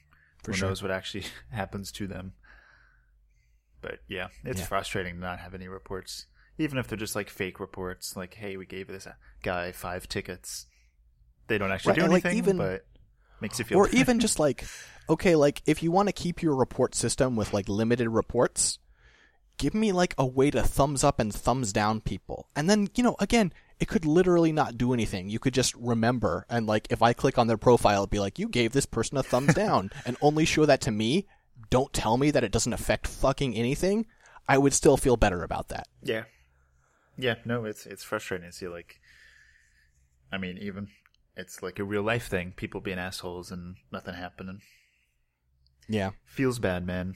Speaker 1: For
Speaker 2: who
Speaker 1: sure.
Speaker 2: knows what actually happens to them. But yeah, it's
Speaker 1: Yeah.
Speaker 2: frustrating to not have any reports, even if they're just like fake reports. Like, hey, we gave this guy five tickets. They don't actually
Speaker 1: Right,
Speaker 2: do
Speaker 1: and, like,
Speaker 2: anything,
Speaker 1: even-
Speaker 2: but makes you feel.
Speaker 1: or even just like okay like if you want to keep your report system with like limited reports give me like a way to thumbs up and thumbs down people and then you know again it could literally not do anything you could just remember and like if i click on their profile it'd be like you gave this person a thumbs down and only show that to me don't tell me that it doesn't affect fucking anything i would still feel better about that
Speaker 2: Yeah. Yeah, no, it's it's frustrating to see like I mean, even it's like a real life thing, people being assholes and nothing happening.
Speaker 1: yeah
Speaker 2: Feels bad, man.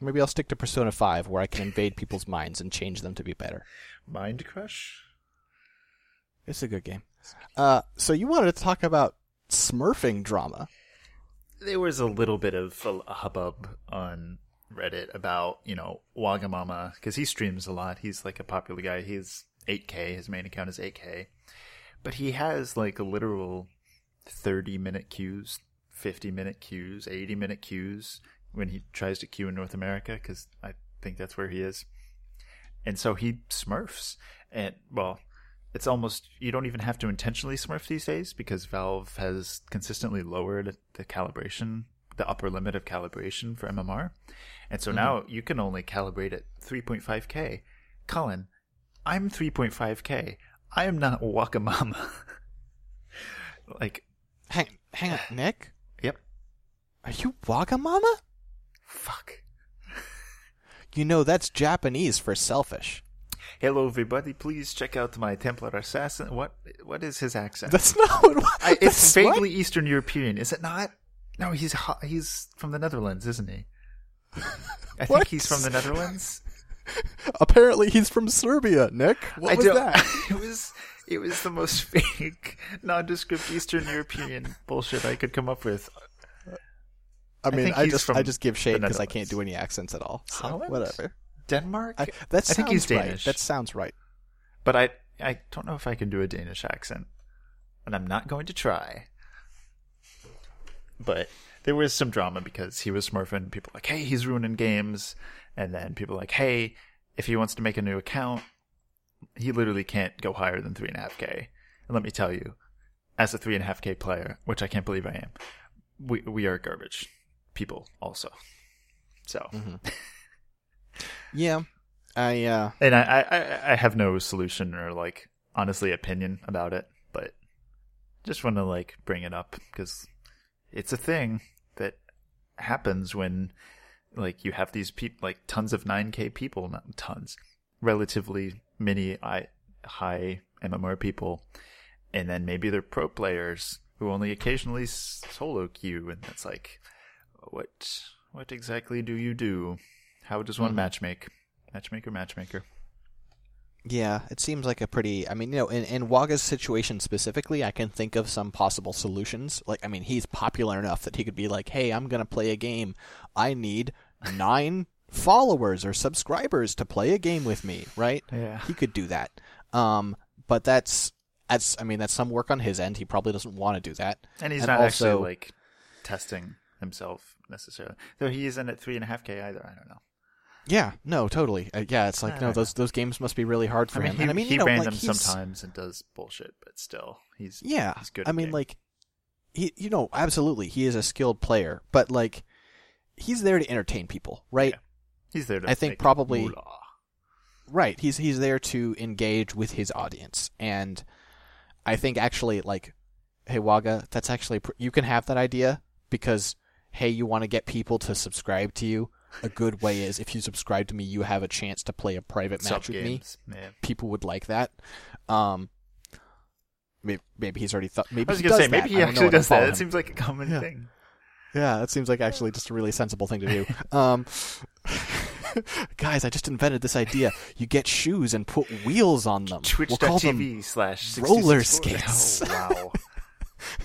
Speaker 1: maybe i'll stick to persona 5 where i can invade people's minds and change them to be better
Speaker 2: Mind crush?
Speaker 1: It's a good game. Uh, so you wanted to talk about smurfing drama.
Speaker 2: There was a little bit of a, hubbub on Reddit about, you know, Wagamama, because he streams a lot. He's like a popular guy. He's 8K. His main account is 8K. But he has like a literal 30 minute queues, 50 minute queues, 80 minute queues when he tries to queue in North America, because I think that's where he is. And so he smurfs. And, well, it's almost, you don't even have to intentionally smurf these days because Valve has consistently lowered the calibration, the upper limit of calibration for MMR. And so mm-hmm. now you can only calibrate at 3.5K. Colin, I'm 3.5K. I am not Wagamama. like,
Speaker 1: Hang, hang on, Nick.
Speaker 2: yep.
Speaker 1: Are you Wagamama?
Speaker 2: Fuck.
Speaker 1: You know that's Japanese for selfish.
Speaker 2: Hello, everybody. Please check out my Templar Assassin. What? What is his accent?
Speaker 1: That's not what.
Speaker 2: I, it's
Speaker 1: that's what?
Speaker 2: Eastern European, is it not? No, he's he's from the Netherlands, isn't he? I think he's from the Netherlands.
Speaker 1: Apparently, he's from Serbia. Nick, what
Speaker 2: I
Speaker 1: was that?
Speaker 2: it was it was the most fake, nondescript Eastern European bullshit I could come up with.
Speaker 1: I mean,
Speaker 2: think
Speaker 1: I, just I just give shade because I can't do any accents at all. So
Speaker 2: Holland?
Speaker 1: whatever.
Speaker 2: Denmark,
Speaker 1: I, that sounds
Speaker 2: I think he's
Speaker 1: right.
Speaker 2: Danish.
Speaker 1: That sounds right.
Speaker 2: but I I don't know if I can do a Danish accent, and I'm not going to try. But there was some drama because he was smurfing. People like, hey, he's ruining games, and then people like, hey, if he wants to make a new account, he literally can't go higher than three and a half k. And let me tell you, as a three and a half k player, which I can't believe I am, we we are garbage people also. So, mm-hmm.
Speaker 1: Yeah, I uh,
Speaker 2: and I, I I- have no solution or like honestly opinion about it, but just want to like bring it up because it's a thing that happens when like you have these people like tons of 9k people not tons relatively many I, high mmr people and then maybe they're pro players who only occasionally solo queue and it's like what what exactly do you do how does one matchmake matchmaker matchmaker
Speaker 1: Yeah, it seems like a pretty. I mean, you know, in, in Waga's situation specifically, I can think of some possible solutions. Like, I mean, he's popular enough that he could be like, "Hey, I'm gonna play a game. I need nine followers or subscribers to play a game with me." Right?
Speaker 2: Yeah.
Speaker 1: he could do that. Um, but that's that's. I mean, that's some work on his end. He probably doesn't want to do that.
Speaker 2: And he's
Speaker 1: And
Speaker 2: not
Speaker 1: also-
Speaker 2: actually like testing himself necessarily. Though he isn't at three and a half k either. I don't know.
Speaker 1: Yeah, no, totally. Uh, yeah, it's like
Speaker 2: I
Speaker 1: no,
Speaker 2: don't
Speaker 1: those those games must be really hard for
Speaker 2: I mean,
Speaker 1: him.
Speaker 2: he,
Speaker 1: and I mean,
Speaker 2: he
Speaker 1: you know,
Speaker 2: ran
Speaker 1: like,
Speaker 2: them
Speaker 1: he's-
Speaker 2: sometimes and does bullshit, but still, he's
Speaker 1: Yeah,
Speaker 2: he's good.
Speaker 1: I mean,
Speaker 2: game.
Speaker 1: like, he, you know, absolutely, he is a skilled player, but like, he's there to entertain people, right?
Speaker 2: Yeah. he's there to.
Speaker 1: I think
Speaker 2: make
Speaker 1: probably-
Speaker 2: moolah.
Speaker 1: Right. He's he's there to engage with his audience, and I think actually, like, hey Waga, that's actually pr- you can have that idea because hey, you want to get people to subscribe to you. A good way is if you subscribe to me, you have a chance to play a private
Speaker 2: Sub
Speaker 1: match with me.
Speaker 2: Yeah.
Speaker 1: People would like that. Um, maybe, maybe he's already thought. Maybe
Speaker 2: I was
Speaker 1: he
Speaker 2: gonna
Speaker 1: does
Speaker 2: say maybe he
Speaker 1: I don't know,
Speaker 2: actually does that. It seems like a common
Speaker 1: Yeah.
Speaker 2: thing.
Speaker 1: Yeah, that seems like actually just a really sensible thing to do. Um, guys, I just invented this idea. You get shoes and put wheels on them. We'll
Speaker 2: Twitch.tv slash
Speaker 1: roller skates.
Speaker 2: Oh, wow.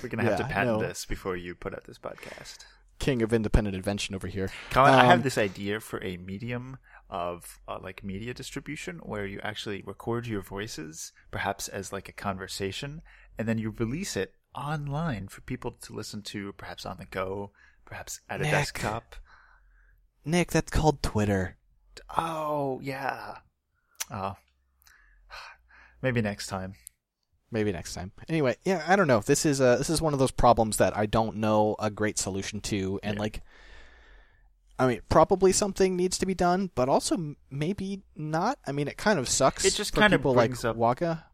Speaker 2: We're gonna have to
Speaker 1: Yeah,
Speaker 2: patent this before you put out this podcast.
Speaker 1: King of independent invention over here.
Speaker 2: Colin, I
Speaker 1: Um,
Speaker 2: have this idea for a medium of uh, like media distribution where you actually record your voices, perhaps as like a conversation, and then you release it online for people to listen to, perhaps on the go, perhaps at a
Speaker 1: Nick.
Speaker 2: desktop.
Speaker 1: Nick, that's called Twitter.
Speaker 2: Oh yeah. Oh. Maybe next time.
Speaker 1: Maybe next time. Anyway, yeah, I don't know. This is uh this is one of those problems that I don't know a great solution to, and
Speaker 2: Yeah.
Speaker 1: like, I mean, probably something needs to be done, but also maybe not. I mean, it kind of sucks.
Speaker 2: It just
Speaker 1: for
Speaker 2: kind of
Speaker 1: people
Speaker 2: brings
Speaker 1: like
Speaker 2: up-
Speaker 1: Waga,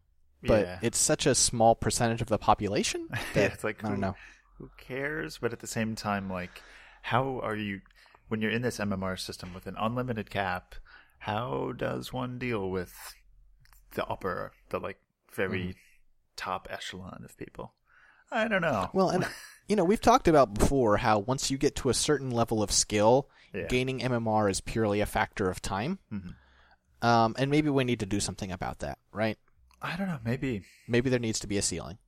Speaker 1: but
Speaker 2: yeah.
Speaker 1: it's such a small percentage of the population
Speaker 2: Yeah,
Speaker 1: that
Speaker 2: it's like
Speaker 1: I don't
Speaker 2: who-
Speaker 1: know.
Speaker 2: who cares? But at the same time, like, how are you when you're in this MMR system with an unlimited cap? How does one deal with the upper, the like very
Speaker 1: Mm-hmm.
Speaker 2: Top echelon of people? I don't know.
Speaker 1: Well, and you know, we've talked about before how once you get to a certain level of skill,
Speaker 2: Yeah.
Speaker 1: gaining MMR is purely a factor of time.
Speaker 2: Mhm.
Speaker 1: Um, and maybe we need to do something about that, right?
Speaker 2: I don't know. Maybe
Speaker 1: Maybe there needs to be a ceiling.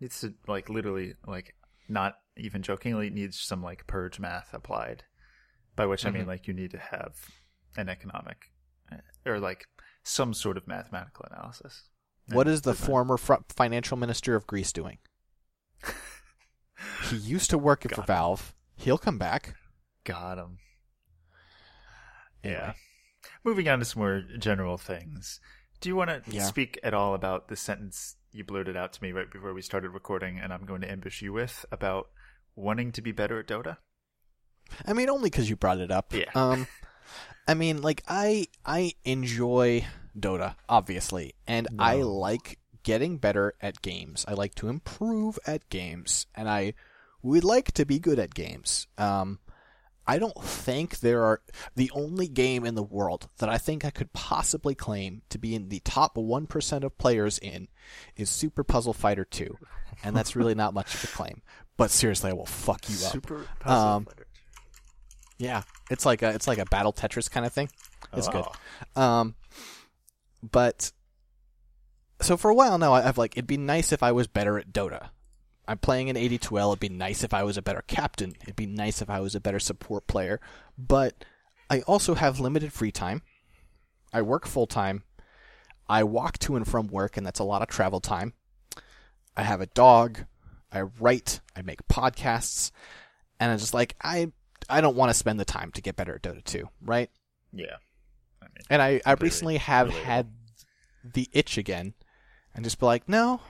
Speaker 2: needs to like literally like not even jokingly needs some like purge math applied. By which I mean
Speaker 1: Mhm.
Speaker 2: like you need to have an economic uh, or like some sort of mathematical analysis.
Speaker 1: What is the former fr- financial minister of Greece doing? he used to work for
Speaker 2: him.
Speaker 1: Valve. He'll come back.
Speaker 2: Got him.
Speaker 1: Anyway.
Speaker 2: Yeah. Moving on to some more general things. Do you want to
Speaker 1: Yeah.
Speaker 2: speak at all about the sentence you blurted out to me right before we started recording, and I'm going to ambush you with about wanting to be better at Dota?
Speaker 1: I mean, only because you brought it up.
Speaker 2: Yeah.
Speaker 1: Um, I mean, like I I enjoy Dota, obviously, and I like getting better at games. I like to improve at games, and I would like to be good at games. Um, I don't think there are the only game in the world that I think I could possibly claim to be in the top one percent of players in is Super Puzzle Fighter Two, and that's really not much of a claim. But seriously, I will fuck you up.
Speaker 2: Super puzzle
Speaker 1: Um,
Speaker 2: fighter.
Speaker 1: Yeah, it's like a it's like a battle Tetris kind of thing. It's good.
Speaker 2: Oh.
Speaker 1: Um, but so for a while now, I've like it'd be nice if I was better at Dota. I'm playing in AD2L. It'd be nice if I was a better captain. It'd be nice if I was a better support player. But I also have limited free time. I work full time. I walk to and from work, and that's a lot of travel time. I have a dog. I write. I make podcasts, and I'm just like I. I don't want to spend the time to get better at Dota 2, right?
Speaker 2: Yeah.
Speaker 1: And I, I recently have had the itch again and just be like, no,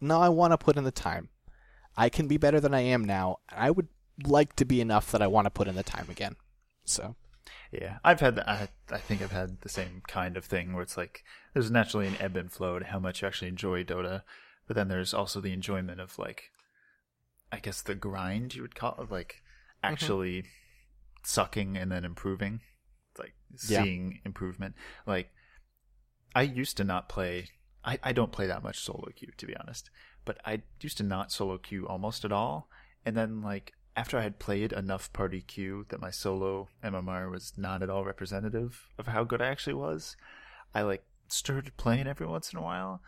Speaker 1: no, I want to put in the time. I can be better than I am now. I would like to be enough that I want to put in the time again. So,
Speaker 2: Yeah, I've had. The, I I think I've had the same kind of thing where it's like there's naturally an ebb and flow to how much you actually enjoy Dota, but then there's also the enjoyment of like, I guess the grind you would call it, like mm-hmm. actually sucking and then improving, like
Speaker 1: Yeah.
Speaker 2: seeing improvement. Like I used to not play. I I don't play that much solo queue to be honest, but I used to not solo queue almost at all, and then like after I had played enough party queue that my solo MMR was not at all representative of how good I actually was, I like started playing every once in a while,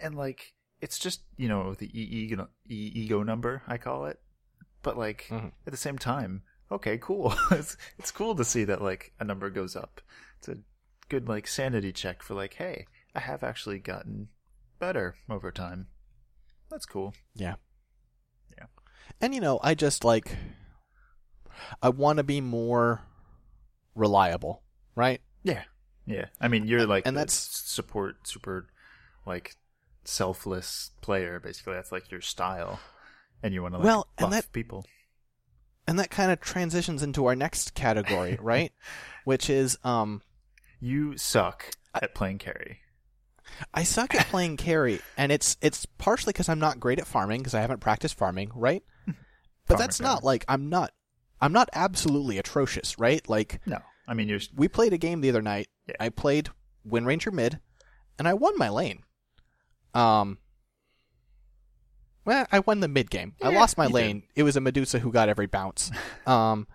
Speaker 2: and like it's just you know the e ego, e ego number I call it, but like
Speaker 1: Mhm.
Speaker 2: at the same time, okay, cool. it's it's cool to see that like a number goes up. It's a good like sanity check for like, hey, I have actually gotten better over time. That's cool.
Speaker 1: yeah.
Speaker 2: Yeah.
Speaker 1: And, you know, I just like, I want to be more reliable, right?
Speaker 2: Yeah, yeah. I mean, you're like
Speaker 1: and that's-
Speaker 2: support super like selfless player. Basically, that's like your style, and you want to like
Speaker 1: Well,
Speaker 2: buff
Speaker 1: that-
Speaker 2: people.
Speaker 1: And that kind of transitions into our next category, right? Which is um
Speaker 2: You suck at playing carry.
Speaker 1: I suck at playing carry, and it's it's partially because I'm not great at farming because I haven't practiced farming, right? But
Speaker 2: Farmer
Speaker 1: that's
Speaker 2: guy.
Speaker 1: not like I'm not I'm not absolutely atrocious, right? Like
Speaker 2: No, I mean you're
Speaker 1: we played a game the other night.
Speaker 2: Yeah.
Speaker 1: I played Wind Ranger mid, and I won my lane. Um, well, I won the mid game. I lost my lane. It was a Medusa who got every bounce. um,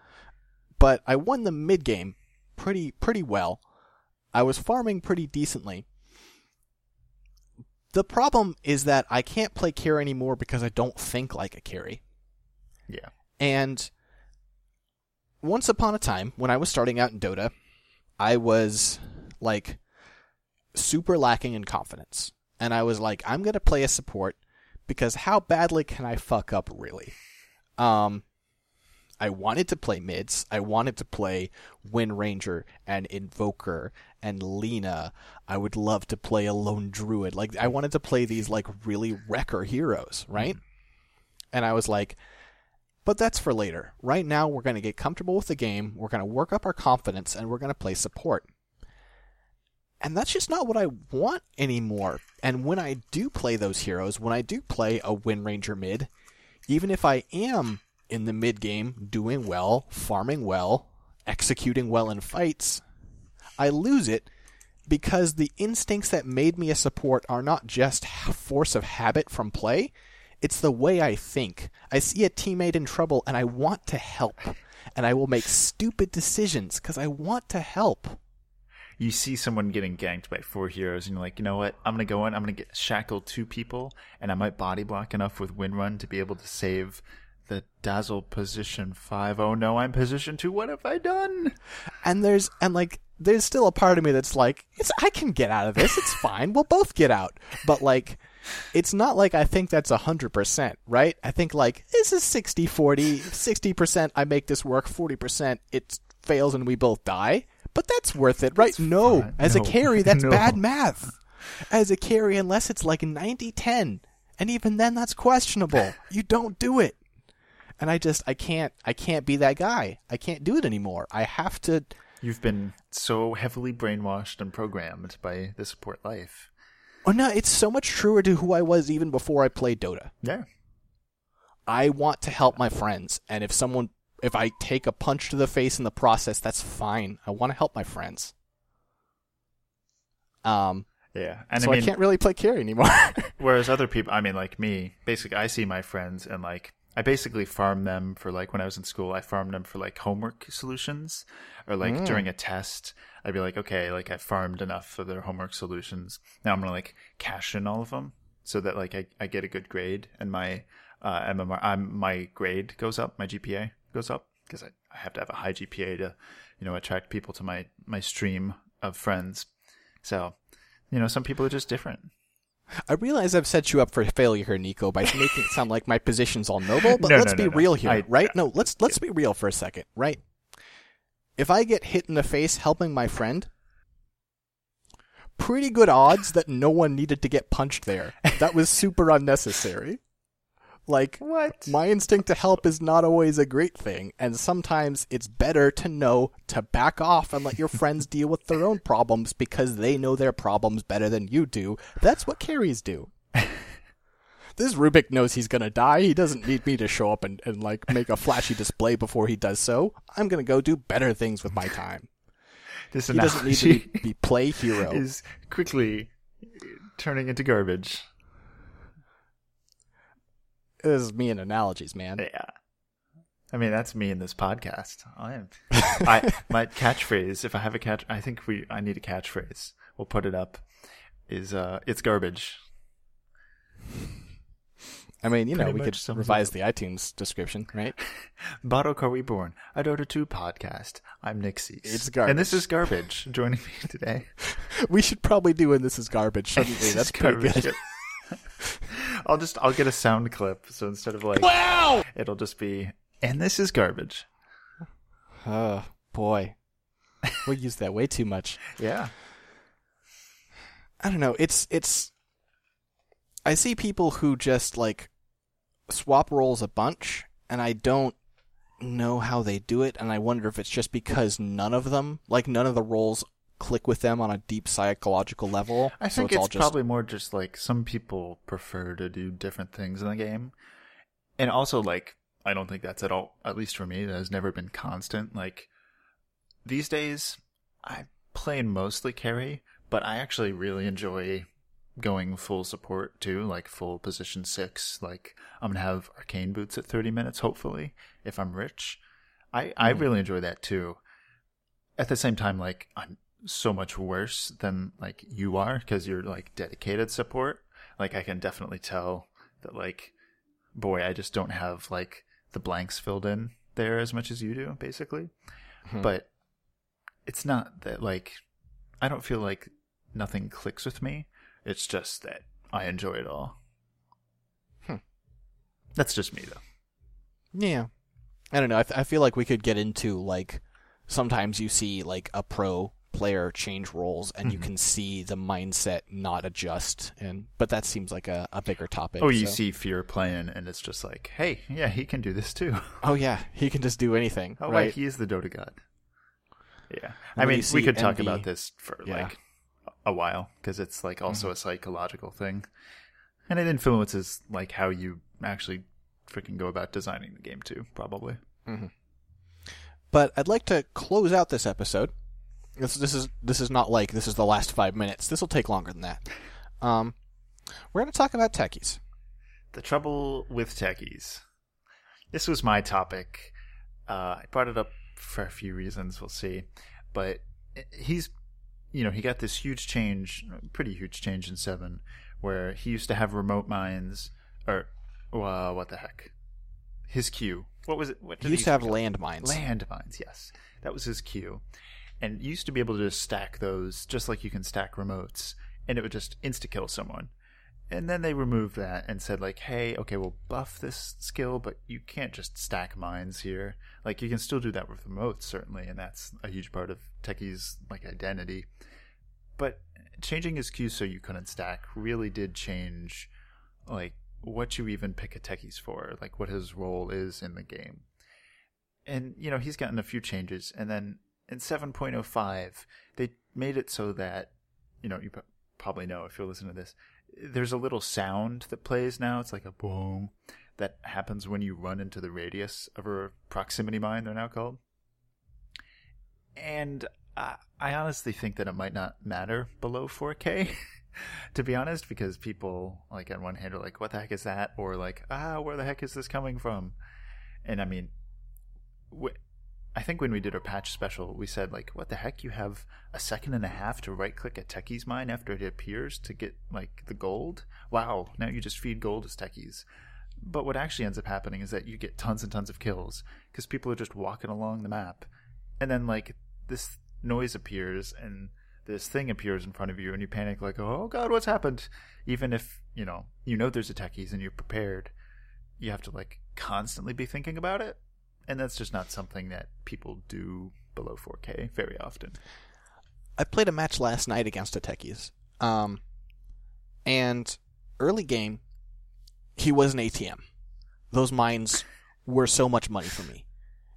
Speaker 1: but I won the mid game pretty pretty well. I was farming pretty decently. The problem is that I can't play carry anymore because I don't think like a carry.
Speaker 2: yeah.
Speaker 1: And once upon a time, when I was starting out in Dota, I was like super lacking in confidence. And I was like, I'm going to play a support because how badly can I fuck up really? Um, I wanted to play mids. I wanted to play Wind Ranger and Invoker and Lina. I would love to play a Lone Druid. Like I wanted to play these like really wrecker heroes, right? And I was like, but that's for later. Right now, we're going to get comfortable with the game. We're going to work up our confidence, and we're going to play support. And that's just not what I want anymore. And when I do play those heroes, when I do play a Wind Ranger mid, even if I am in the mid game doing well, farming well, executing well in fights, I lose it because the instincts that made me a support are not just force of habit from play, it's the way I think. I see a teammate in trouble and I want to help. And I will make stupid decisions because I want to help.
Speaker 2: You see someone getting ganked by four heroes, and you're like, you know what? I'm gonna go in. I'm gonna get shackle two people, and I might body block enough with wind run to be able to save the dazzle position five. Oh no, I'm position two. What have I done?
Speaker 1: And there's and like there's still a part of me that's like, it's I can get out of this. It's fine. We'll both get out. But like it's not like I think that's 100%, right? I think like this is 60 40, 60% I make this work, 40% it fails and we both die. But that's worth it, right? no,
Speaker 2: fine.
Speaker 1: as
Speaker 2: No.
Speaker 1: a carry that's
Speaker 2: No.
Speaker 1: bad math. As a carry unless it's like 90 10. And even then that's questionable. You don't do it. And I just I can't I can't be that guy. I can't do it anymore. I have to
Speaker 2: You've been so heavily brainwashed and programmed by the support life.
Speaker 1: Oh no, it's so much truer to who I was even before I played Dota.
Speaker 2: Yeah.
Speaker 1: I want to help my friends, and if someone if I take a punch to the face in the process, that's fine. I want to help my friends. Um,
Speaker 2: Yeah. And
Speaker 1: so
Speaker 2: I
Speaker 1: I, can't really play carry anymore.
Speaker 2: Whereas other people, I mean, like me, basically, I see my friends and like I basically farm them for like when I was in school, I farmed them for like homework solutions or like during a test. I'd be like, okay, like I farmed enough of their homework solutions. Now I'm gonna like cash in all of them so that like I, I get a good grade and my uh, MMR, I'm, my grade goes up, my GPA goes up because I, I have to have a high GPA to, you know, attract people to my my stream of friends. So, you know, some people are just different.
Speaker 1: I realize I've set you up for failure here, Nico, by making it sound like my position's all noble. But
Speaker 2: No,
Speaker 1: let's
Speaker 2: no,
Speaker 1: be
Speaker 2: no, no.
Speaker 1: real here,
Speaker 2: I-
Speaker 1: right? No, let's let's be real for a second, right? If I get hit in the face helping my friend, pretty good odds that no one needed to get punched there. That was super unnecessary. Like
Speaker 2: What?
Speaker 1: my instinct to help is not always a great thing, and sometimes it's better to know to back off and let your friends deal with their own problems because they know their problems better than you do. That's what carries do. this Rubik knows he's gonna die. He doesn't need me to show up and, and like make a flashy display before he does so. I'm gonna go do better things with my time.
Speaker 2: This
Speaker 1: He doesn't need to be, be play hero.
Speaker 2: is quickly turning into garbage.
Speaker 1: This is me and analogies, man.
Speaker 2: Yeah. I mean, that's me in this podcast. I am. I my catchphrase. If I have a catch, I think we. I need a catchphrase. We'll put it up. Is uh, it's garbage.
Speaker 1: I mean, you know, we could revise
Speaker 2: up.
Speaker 1: the iTunes description, right?
Speaker 2: Bottle Crow Reborn, a Dota 2 podcast. I'm Nick Cease.
Speaker 1: It's garbage.
Speaker 2: And this is garbage. Joining me today.
Speaker 1: We should probably do and this is garbage, shouldn't we? That's pretty
Speaker 2: garbage.
Speaker 1: good.
Speaker 2: I'll just I'll get a sound clip. So instead of like
Speaker 1: Wow!
Speaker 2: it'll just be and this is garbage.
Speaker 1: Oh boy, we use that way too much.
Speaker 2: Yeah.
Speaker 1: I don't know. It's it's. I see people who just like swap roles a bunch, and I don't know how they do it, and I wonder if it's just because none of them, like none of the roles, click with them on a deep psychological level.
Speaker 2: I
Speaker 1: so
Speaker 2: think
Speaker 1: it's,
Speaker 2: it's,
Speaker 1: all just
Speaker 2: probably more just like some people prefer to do different things in the game. And also like I don't think that's at all at least for me, that has never been constant. Like these days I play mostly carry, but I actually really enjoy going full support too, like full position six. Like I'm gonna have arcane boots at thirty minutes, hopefully, if I'm rich. I, I
Speaker 1: Mhm.
Speaker 2: really enjoy that too. At the same time, like I'm so much worse than like you are because you're like dedicated support. Like I can definitely tell that like, boy, I just don't have like the blanks filled in there as much as you do, basically.
Speaker 1: Hmm.
Speaker 2: But it's not that like I don't feel like nothing clicks with me. It's just that I enjoy it all.
Speaker 1: Hmm.
Speaker 2: That's just me though.
Speaker 1: Yeah. I don't know. I, feel like we could get into like sometimes you see like a pro player change roles and you
Speaker 2: Mhm.
Speaker 1: can see the mindset not adjust and but that seems like a, a bigger topic.
Speaker 2: Oh, you
Speaker 1: so-
Speaker 2: see Fear playing, and it's just like, hey, yeah, he can do this too.
Speaker 1: Oh yeah, he can just do anything,
Speaker 2: Oh,
Speaker 1: right?
Speaker 2: right, he is the Dota god. Yeah,
Speaker 1: And
Speaker 2: I mean, we could talk
Speaker 1: Envy-
Speaker 2: about this for
Speaker 1: Yeah. Mm-hmm.
Speaker 2: like a while because it's like also a psychological thing, and it influences like how you actually freaking go about designing the game too. Probably.
Speaker 1: But I'd like to close out this episode. This, this is this is not like this is the last five minutes. This will take longer than that. Um, we're going to talk about techies.
Speaker 2: The trouble with techies. This was my topic. Uh, I brought it up for a few reasons. We'll see, but he's, you know, he got this huge change, pretty huge change in seven, where he used to have remote mines, or uh, what the heck, his queue. What was it? What
Speaker 1: He used to have landmines.
Speaker 2: Landmines, yes. That was his queue. And used to be able to just stack those just like you can stack remotes, and it would just insta kill someone. And then they removed that and said, like, hey, okay, we'll buff this skill, but you can't just stack mines here. Like, you can still do that with remotes, certainly, and that's a huge part of Techie's, like, identity. But changing his queue so you couldn't stack really did change, like, what you even pick a Techies for, like, what his role is in the game and you know he's gotten a few changes and then in 7.05 they made it so that you know you probably know if you're listening to this there's a little sound that plays now. It's like a boom that happens when you run into the radius of a proximity mine they're now called. And I, I honestly think that it might not matter below 4k to be honest because people like on one hand are like what the heck is that? Or like ah where the heck is this coming from? And i mean wh- I think when we did our patch special, we said like, "What the heck? You have a second and a half to right click a Techie's mine after it appears to get like the gold. Wow! Now you just feed gold as Techies." But what actually ends up happening is that you get tons and tons of kills because people are just walking along the map, and then like this noise appears and this thing appears in front of you, and you panic like, "Oh God, what's happened?" Even if you know you know there's a Techies and you're prepared, you have to like constantly be thinking about it and that's just not something that people do below 4K very often.
Speaker 1: I played a match last night against a techies. Um, and early game, he was an ATM. Those mines were so much money for me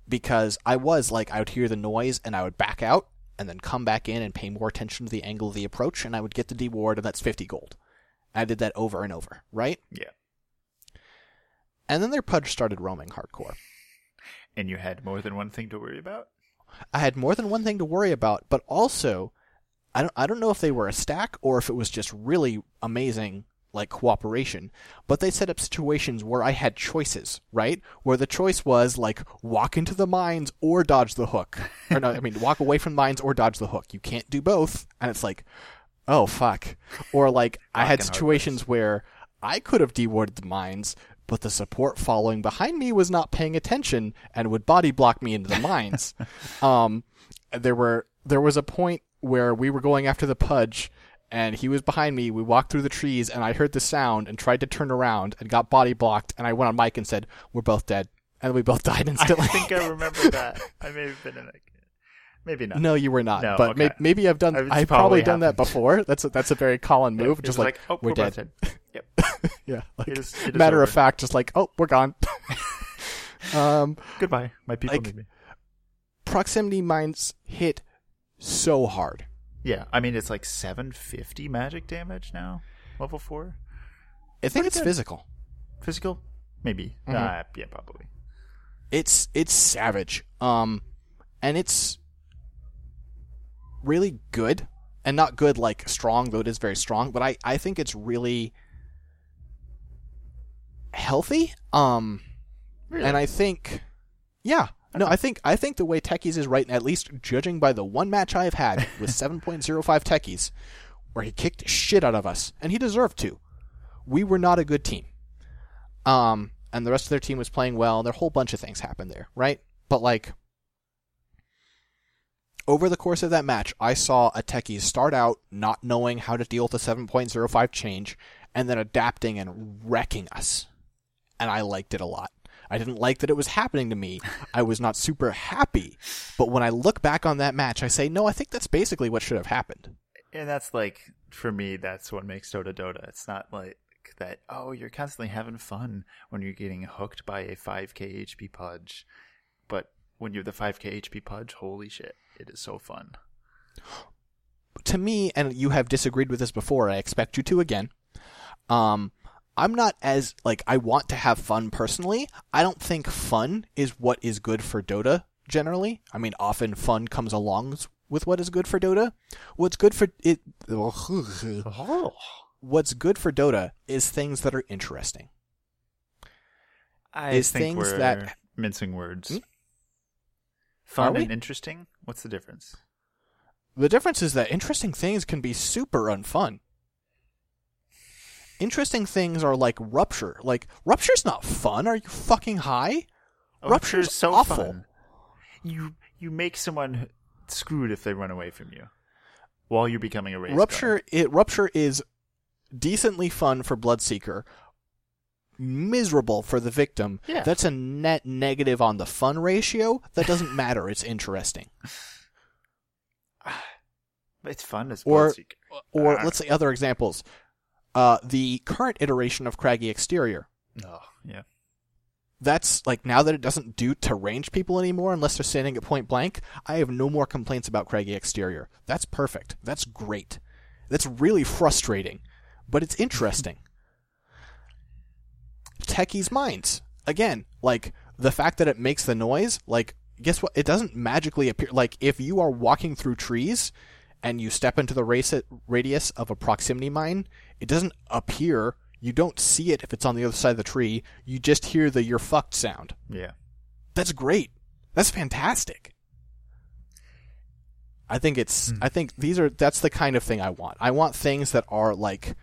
Speaker 1: because I was like, I would hear the noise and I would back out and then come back in and pay more attention to the angle of the approach and I would get the D ward and that's 50 gold. I did that over and over, right?
Speaker 2: Yeah.
Speaker 1: And then their pudge started roaming hardcore.
Speaker 2: And you had more than one thing to worry about?
Speaker 1: I had more than one thing to worry about, but also I don't I don't know if they were a stack or if it was just really amazing like cooperation, but they set up situations where I had choices, right? Where the choice was like walk into the mines or dodge the hook. Or no, I mean walk away from mines or dodge the hook. You can't do both. And it's like, oh fuck. Or like I had situations where I could have dewarded the mines, but the support following behind me was not paying attention and would body block me into the mines. um, there were there was a point where we were going after the pudge, and he was behind me. We walked through the trees, and I heard the sound and tried to turn around and got body blocked. And I went on mic and said, "We're both dead." and we both died instantly.
Speaker 2: I think I remember that. I may have been in it. Maybe not.
Speaker 1: no, you were not.
Speaker 2: No,
Speaker 1: but may- maybe I've done.
Speaker 2: It's
Speaker 1: I've
Speaker 2: probably
Speaker 1: probably done that before. That's a, that's a very common move. Just like,
Speaker 2: oh,
Speaker 1: we're, dead.
Speaker 2: Yep.
Speaker 1: Yeah, like
Speaker 2: It is, it is
Speaker 1: matter of fact, just like oh, we're gone. um,
Speaker 2: Goodbye. My people
Speaker 1: like-
Speaker 2: need me.
Speaker 1: proximity mines hit so hard.
Speaker 2: Yeah, I mean it's like 750 magic damage now. Level four.
Speaker 1: I think
Speaker 2: Pretty
Speaker 1: it's
Speaker 2: good.
Speaker 1: physical.
Speaker 2: Physical, maybe.
Speaker 1: Mhm.
Speaker 2: Uh, yeah, probably.
Speaker 1: It's it's savage. Um, and it's really good, and not good like strong, though it is very strong. But I I think it's really healthy. Um,
Speaker 2: Really?
Speaker 1: and I think, yeah. No, I think I think the way Techies is right, at least judging by the one match I've had with 7.05 Techies, where he kicked shit out of us, and he deserved to. We were not a good team. Um, and the rest of their team was playing well. and There a whole bunch of things happened there, right? But like, over the course of that match, I saw a Techies start out not knowing how to deal with the 7.05 change, and then adapting and wrecking us. And I liked it a lot. I didn't like that it was happening to me. I was not super happy. But when I look back on that match, I say, no, I think that's basically what should have happened.
Speaker 2: and that's like for me that's what makes Dota Dota. It's not like that oh you're constantly having fun when you're getting hooked by a 5k HP pudge. But when you're the 5k HP pudge, holy shit, it is so fun.
Speaker 1: to me, and you have disagreed with this before, I expect you to again. Um, I'm not as like I want to have fun personally. I don't think fun is what is good for Dota generally. I mean, often fun comes along with what is good for Dota. What's good for it? What's good for Dota is things that are interesting.
Speaker 2: I
Speaker 1: Is
Speaker 2: think
Speaker 1: things
Speaker 2: we're
Speaker 1: that-
Speaker 2: mincing words.
Speaker 1: Hmm?
Speaker 2: Fun
Speaker 1: Are we?
Speaker 2: and interesting. What's the difference?
Speaker 1: The difference is that interesting things can be super unfun. Interesting things are like rupture. Like rupture's not fun. Are you fucking high?
Speaker 2: Oh,
Speaker 1: Rupture's
Speaker 2: Rupture's so
Speaker 1: awful.
Speaker 2: fun. You you make someone screwed if they run away from you while you're becoming a race
Speaker 1: Rupture it rupture is decently fun for Bloodseeker. Miserable for the victim.
Speaker 2: Yeah.
Speaker 1: That's a net negative on the fun ratio. That doesn't matter. It's interesting.
Speaker 2: It's fun as
Speaker 1: Or-
Speaker 2: Bloodseeker.
Speaker 1: Or
Speaker 2: Ah.
Speaker 1: let's say other examples. Uh, the current iteration of Craggy Exterior.
Speaker 2: Oh, yeah.
Speaker 1: That's like now that it doesn't do to range people anymore unless they're standing at point blank. I have no more complaints about Craggy Exterior. That's perfect. That's great. That's really frustrating, but it's interesting. Techie's minds again, like the fact that it makes the noise. Like, guess what? It doesn't magically appear. Like if you are walking through trees and you step into the race radius of a proximity mine, it doesn't appear. You don't see it if it's on the other side of the tree. You just hear the "you're fucked" sound.
Speaker 2: Yeah.
Speaker 1: That's great. That's fantastic. I think it's hmm. I think these are that's the kind of thing I want. I want things that are like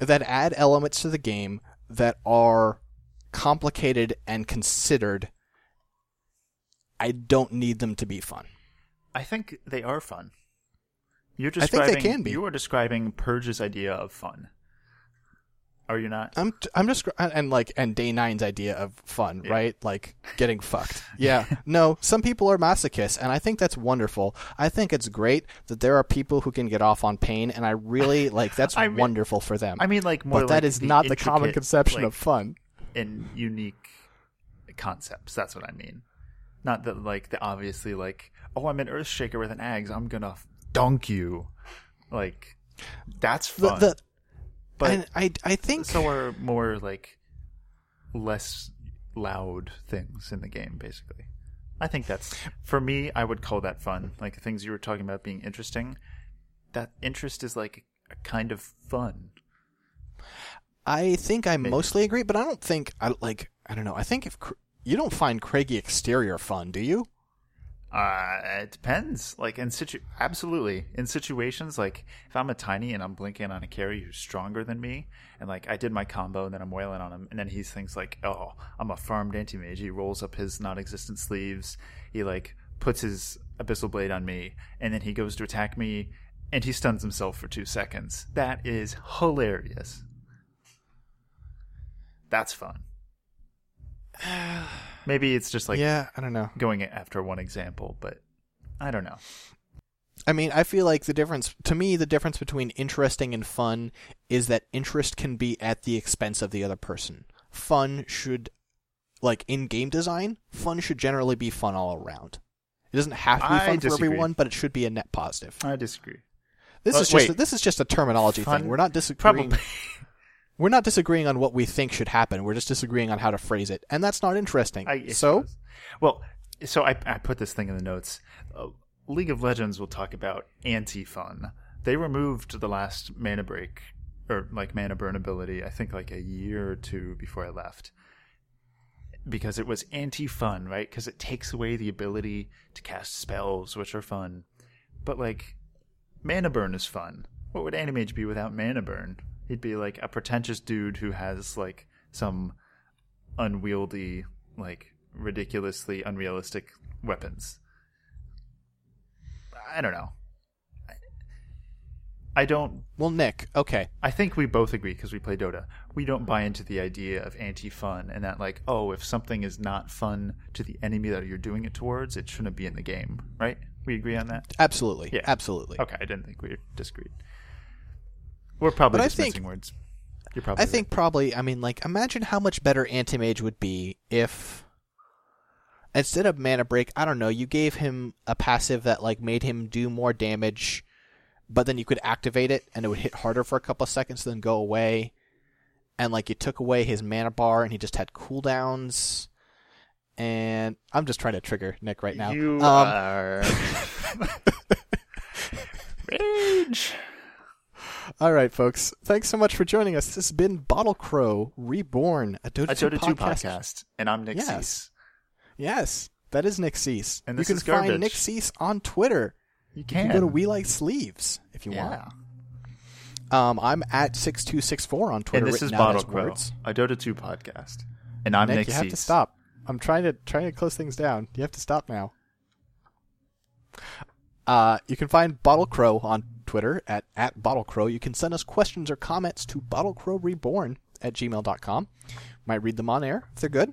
Speaker 1: that add elements to the game that are complicated and considered. I don't need them to be fun.
Speaker 2: I think they are fun. You're describing,
Speaker 1: I think they can be.
Speaker 2: You are describing Purge's idea of fun. Are you not?
Speaker 1: I'm I'm just and like and day nine's idea of fun,
Speaker 2: Yeah.
Speaker 1: right? Like getting fucked. Yeah. no, some people are masochists, and I think that's wonderful. I think it's great that there are people who can get off on pain, and I really like that's
Speaker 2: I mean-
Speaker 1: wonderful for them.
Speaker 2: I mean, like more
Speaker 1: but that
Speaker 2: like
Speaker 1: is not the common conception
Speaker 2: like,
Speaker 1: of fun.
Speaker 2: and unique concepts. That's what I mean. Not that like the obviously like oh I'm an Earthshaker with an axe I'm gonna dunk you, like that's
Speaker 1: The, the
Speaker 2: but
Speaker 1: and I I think
Speaker 2: so are more like less loud things in the game basically. I think that's for me. I would call that fun. Like the things you were talking about being interesting. That interest is like a kind of fun.
Speaker 1: I think I
Speaker 2: Maybe.
Speaker 1: mostly agree, but I don't think I like I don't know. I think if you don't find Craggy exterior fun, do you?
Speaker 2: Uh, it depends. Like in situ, absolutely in situations like if I'm a tiny and I'm blinking on a carry who's stronger than me, and like I did my combo and then I'm wailing on him, and then he thinks like, oh, I'm a farmed anti mage. He rolls up his non-existent sleeves. He like puts his abyssal blade on me, and then he goes to attack me, and he stuns himself for two seconds. That is hilarious. That's fun. Maybe it's just like
Speaker 1: yeah, I don't know.
Speaker 2: going after one example, but I don't know.
Speaker 1: I mean, I feel like the difference to me, the difference between interesting and fun is that interest can be at the expense of the other person. Fun should, like in game design, fun should generally be fun all around. It doesn't have to be fun for everyone, but it should be a net positive.
Speaker 2: I disagree.
Speaker 1: This is just
Speaker 2: wait.
Speaker 1: this is just a terminology
Speaker 2: Fun-
Speaker 1: thing. We're not disagreeing.
Speaker 2: Probably.
Speaker 1: We're not disagreeing on what we think should happen. We're just disagreeing on how to phrase it, and that's not interesting.
Speaker 2: I
Speaker 1: so
Speaker 2: suppose. well, so I, I put this thing in the notes. Uh, League of Legends will talk about anti-fun. They removed the last mana break or like mana burn ability. I think like a year or two before I left, because it was anti-fun, right? Because it takes away the ability to cast spells, which are fun. But like, mana burn is fun. What would Anti-Mage be without mana burn? He'd be like a pretentious dude who has like some unwieldy, like ridiculously unrealistic weapons. I don't know. I- I don't.
Speaker 1: well, Nick, okay,
Speaker 2: I think we both agree because we play Dota. We don't buy into the idea of anti-fun and that like, oh, if something is not fun to the enemy that you're doing it towards, it shouldn't be in the game, right? We agree on that.
Speaker 1: absolutely,
Speaker 2: Yeah.
Speaker 1: absolutely.
Speaker 2: Okay, I didn't think we disagreed. We're probably
Speaker 1: But I think-
Speaker 2: mixing words. You're probably
Speaker 1: I think probably, I mean, like, imagine how much better Anti-Mage would be if instead of Mana Break, I don't know, you gave him a passive that, like, made him do more damage, but then you could activate it and it would hit harder for a couple of seconds, then go away. And, like, you took away his mana bar and he just had cooldowns. And I'm just trying to trigger Nick right now.
Speaker 2: You
Speaker 1: Um,
Speaker 2: are rage.
Speaker 1: All right, folks. Thanks so much for joining us. This has been Bottle Crow Reborn, a Dota,
Speaker 2: A
Speaker 1: 2
Speaker 2: Dota 2
Speaker 1: podcast.
Speaker 2: podcast, and I'm Nick
Speaker 1: Yes.
Speaker 2: Cease.
Speaker 1: Yes, that is Nick Cease.
Speaker 2: And
Speaker 1: you can find. Nick Cease on Twitter.
Speaker 2: You
Speaker 1: You
Speaker 2: can,
Speaker 1: can go to We Like Sleeves if you
Speaker 2: yeah.
Speaker 1: want. Um, I'm at six two six four on Twitter.
Speaker 2: And this is Bottle Crow,
Speaker 1: words.
Speaker 2: a Dota 2 podcast, and I'm
Speaker 1: Nick,
Speaker 2: Nick,
Speaker 1: you have
Speaker 2: Cease.
Speaker 1: to stop. I'm trying to trying to close things down. You have to stop now. Uh, you can find Bottle Crow on Twitter at, at Bottle Crow. You can send us questions or comments to bottlecrowreborn at gmail.com. Might read them on air if they're good.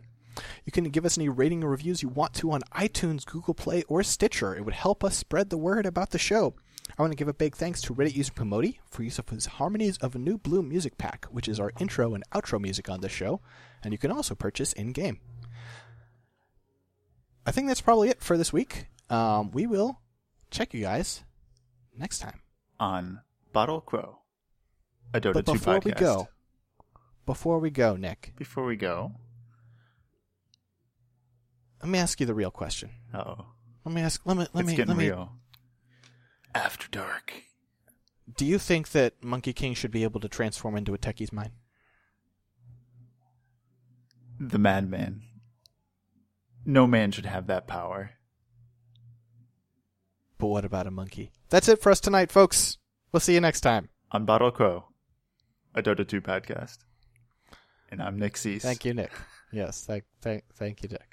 Speaker 1: You can give us any rating or reviews you want to on iTunes, Google Play, or Stitcher. It would help us spread the word about the show. I want to give a big thanks to Reddit user Pomodi for use of his Harmonies of a New Blue music pack, which is our intro and outro music on this show, and you can also purchase in game. I think that's probably it for this week. Um, we will check you guys next time.
Speaker 2: On Bottle Crow, a Dota
Speaker 1: But
Speaker 2: 2
Speaker 1: before
Speaker 2: podcast.
Speaker 1: we go, before we go, Nick,
Speaker 2: Before we go,
Speaker 1: let me ask you the real question.
Speaker 2: oh,
Speaker 1: Let me ask. Let me. Let
Speaker 2: it's
Speaker 1: me.
Speaker 2: getting
Speaker 1: Let me.
Speaker 2: real. After dark.
Speaker 1: Do you think that Monkey King should be able to transform into a techie's mind?
Speaker 2: The madman. No man should have that power.
Speaker 1: But what about a monkey? That's it for us tonight, folks. We'll see you next time.
Speaker 2: On Bottle Crow, a Dota 2 podcast. And I'm Nick Cease.
Speaker 1: Thank you, Nick. Yes, thank, thank, thank you, Nick.